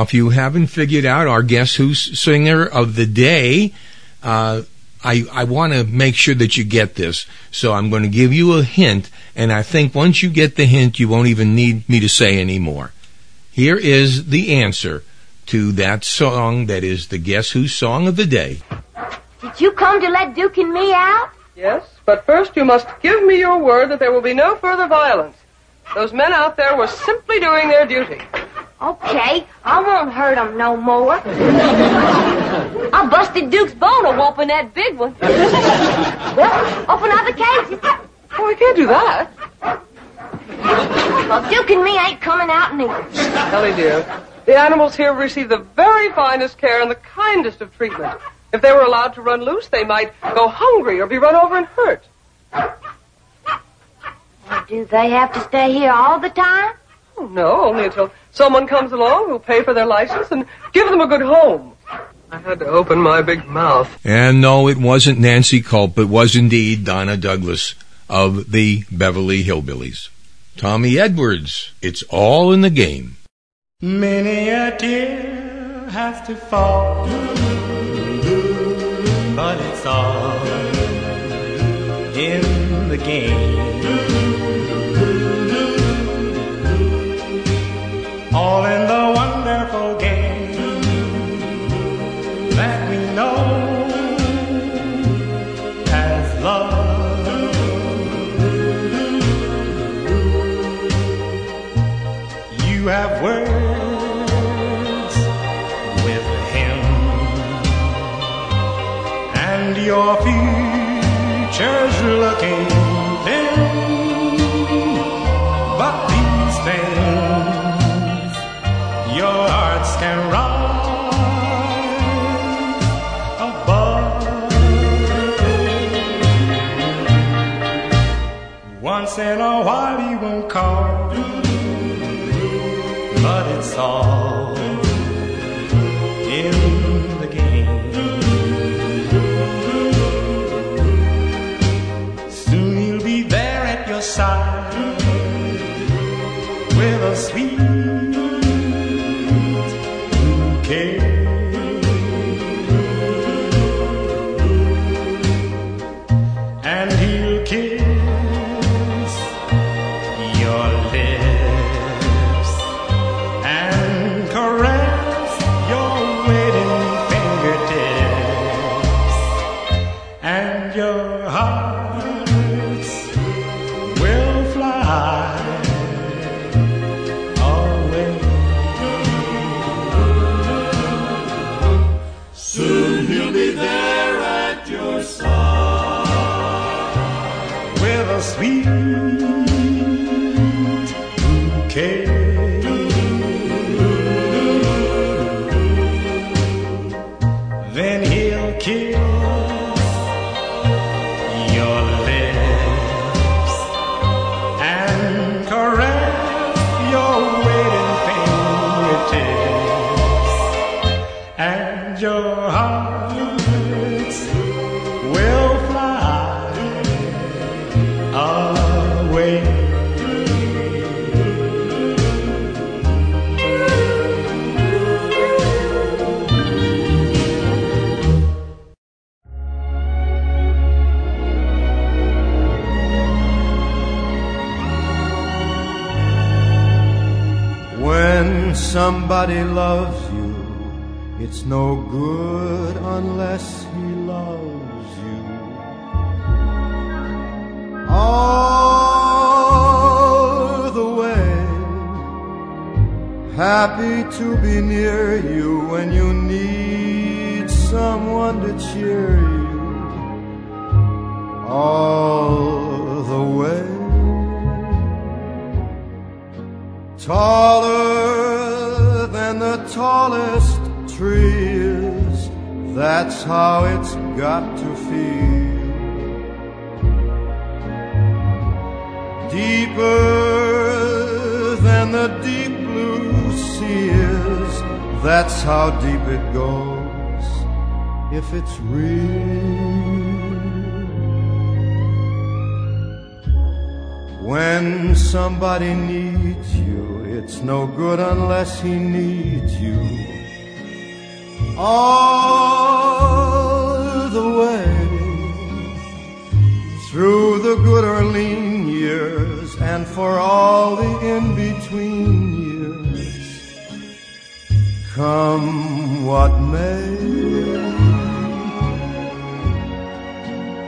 now if you haven't figured out our Guess Who's singer of the day, uh, I, I want to make sure that you get this. So I'm going to give you a hint, and I think once you get the hint, you won't even need me to say any more. Here is the answer to that song that is the Guess Who song of the day. Did you come to let Duke and me out? Yes, but first you must give me your word that there will be no further violence. Those men out there were simply doing their duty. Okay, I won't hurt 'em no more. I busted Duke's bone a whooping that big one. well, open other cages. Oh, I can't do that. Well, Duke and me ain't coming out neither. Ellie, dear, the animals here receive the very finest care and the kindest of treatment. If they were allowed to run loose, they might go hungry or be run over and hurt. Well, do they have to stay here all the time? Oh, no, only until someone comes along who'll pay for their license and give them a good home. I had to open my big mouth. And no, it wasn't Nancy Kulp, it was indeed Donna Douglas of the Beverly Hillbillies. Tommy Edwards, it's all in the game. Many a tear has to fall, but it's all in the game. All in the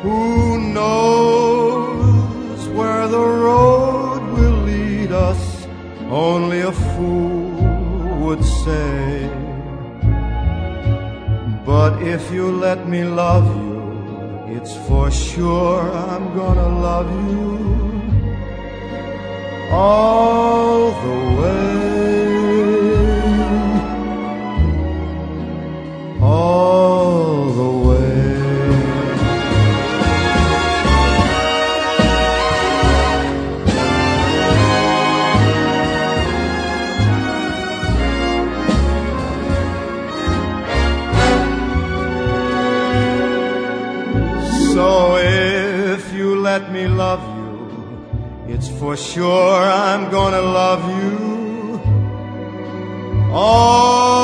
Who knows where the road will lead us? Only a fool would say. But if you let me love you, it's for sure I'm gonna love you all the way. Love you, it's for sure I'm gonna love you. All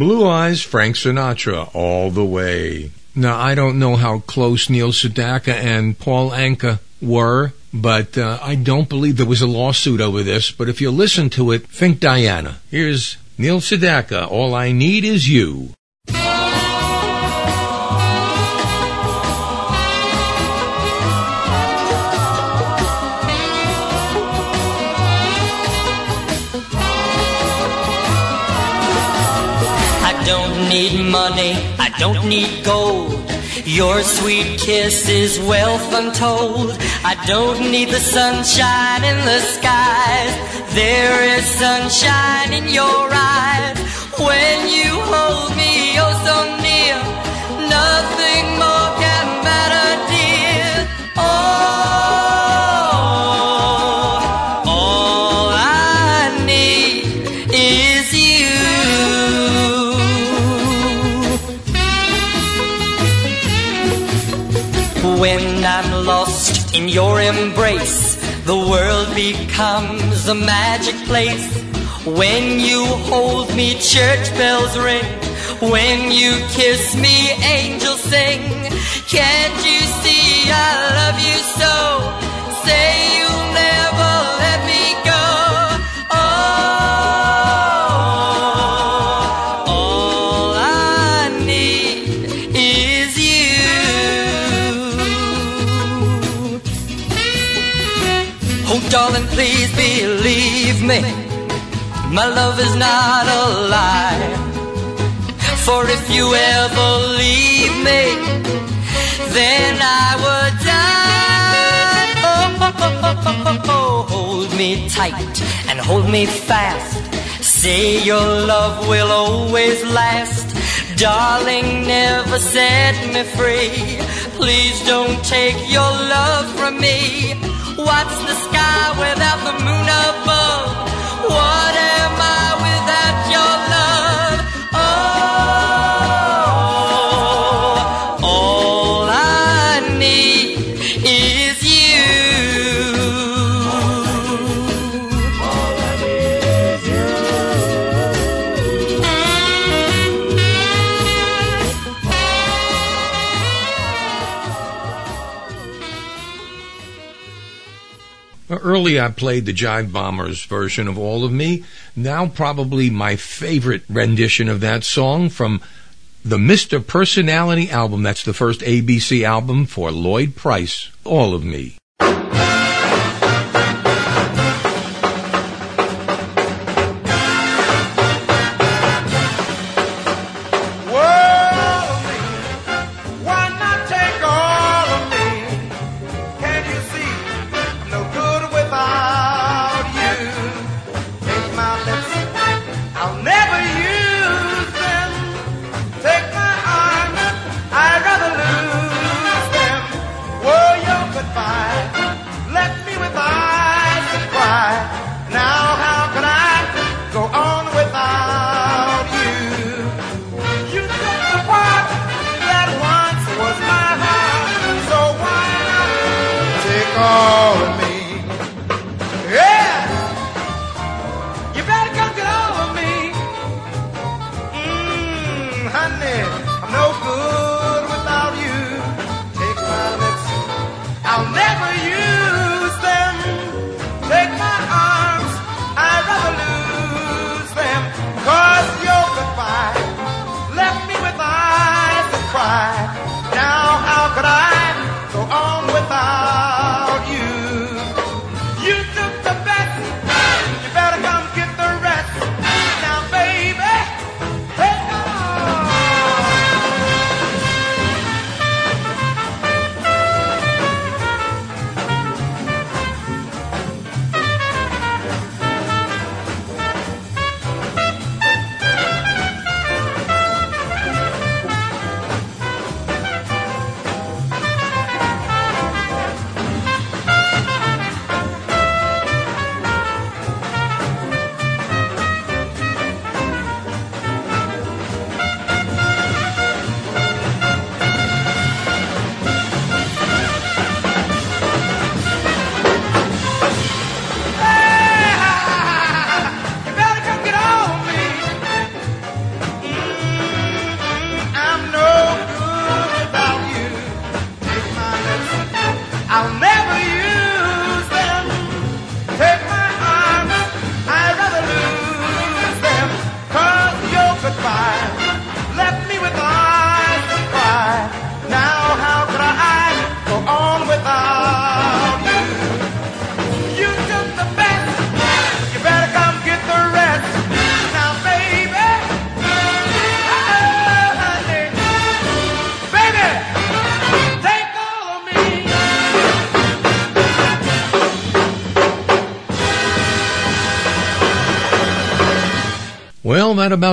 Blue Eyes, Frank Sinatra, all the way. Now, I don't know how close Neil Sedaka and Paul Anka were, but uh, I don't believe there was a lawsuit over this. But if you listen to it, think Diana. Here's Neil Sedaka, All I Need Is You. Need money, I don't need gold. Your sweet kiss is wealth untold. I don't need the sunshine in the skies. There is sunshine in your eyes. When you hold me oh so near, nothing lost in your embrace, the world becomes a magic place. When you hold me, church bells ring. When you kiss me, angels sing. Can't you see I love you so? Say you'll me. My love is not a lie. For if you ever leave me, then I would die. Oh, oh, oh, me tight and hold me fast. Say your love will always last. Darling, never set me free. Please don't take your love from me. What's the sky without the moon above? What Early I played the Jive Bombers version of All of Me. Now probably my favorite rendition of that song from the Mr. Personality album. That's the first ABC album for Lloyd Price. All of Me.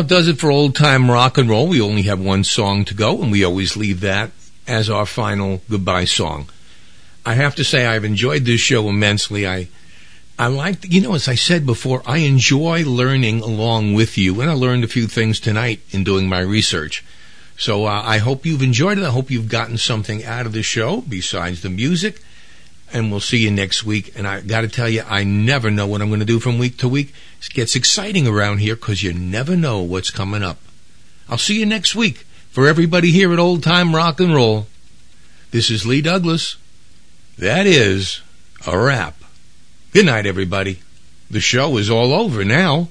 Does it for old time rock and roll. We only have one song to go, and we always leave that as our final goodbye song. I have to say, I've enjoyed this show immensely. I, I like, you know, as I said before, I enjoy learning along with you, and I learned a few things tonight in doing my research. So uh, I hope you've enjoyed it. I hope you've gotten something out of the show besides the music. And we'll see you next week. And I got to tell you, I never know what I'm going to do from week to week. It gets exciting around here because you never know what's coming up. I'll see you next week. For everybody here at Old Time Rock and Roll, this is Lee Douglas. That is a wrap. Good night, everybody. The show is all over now.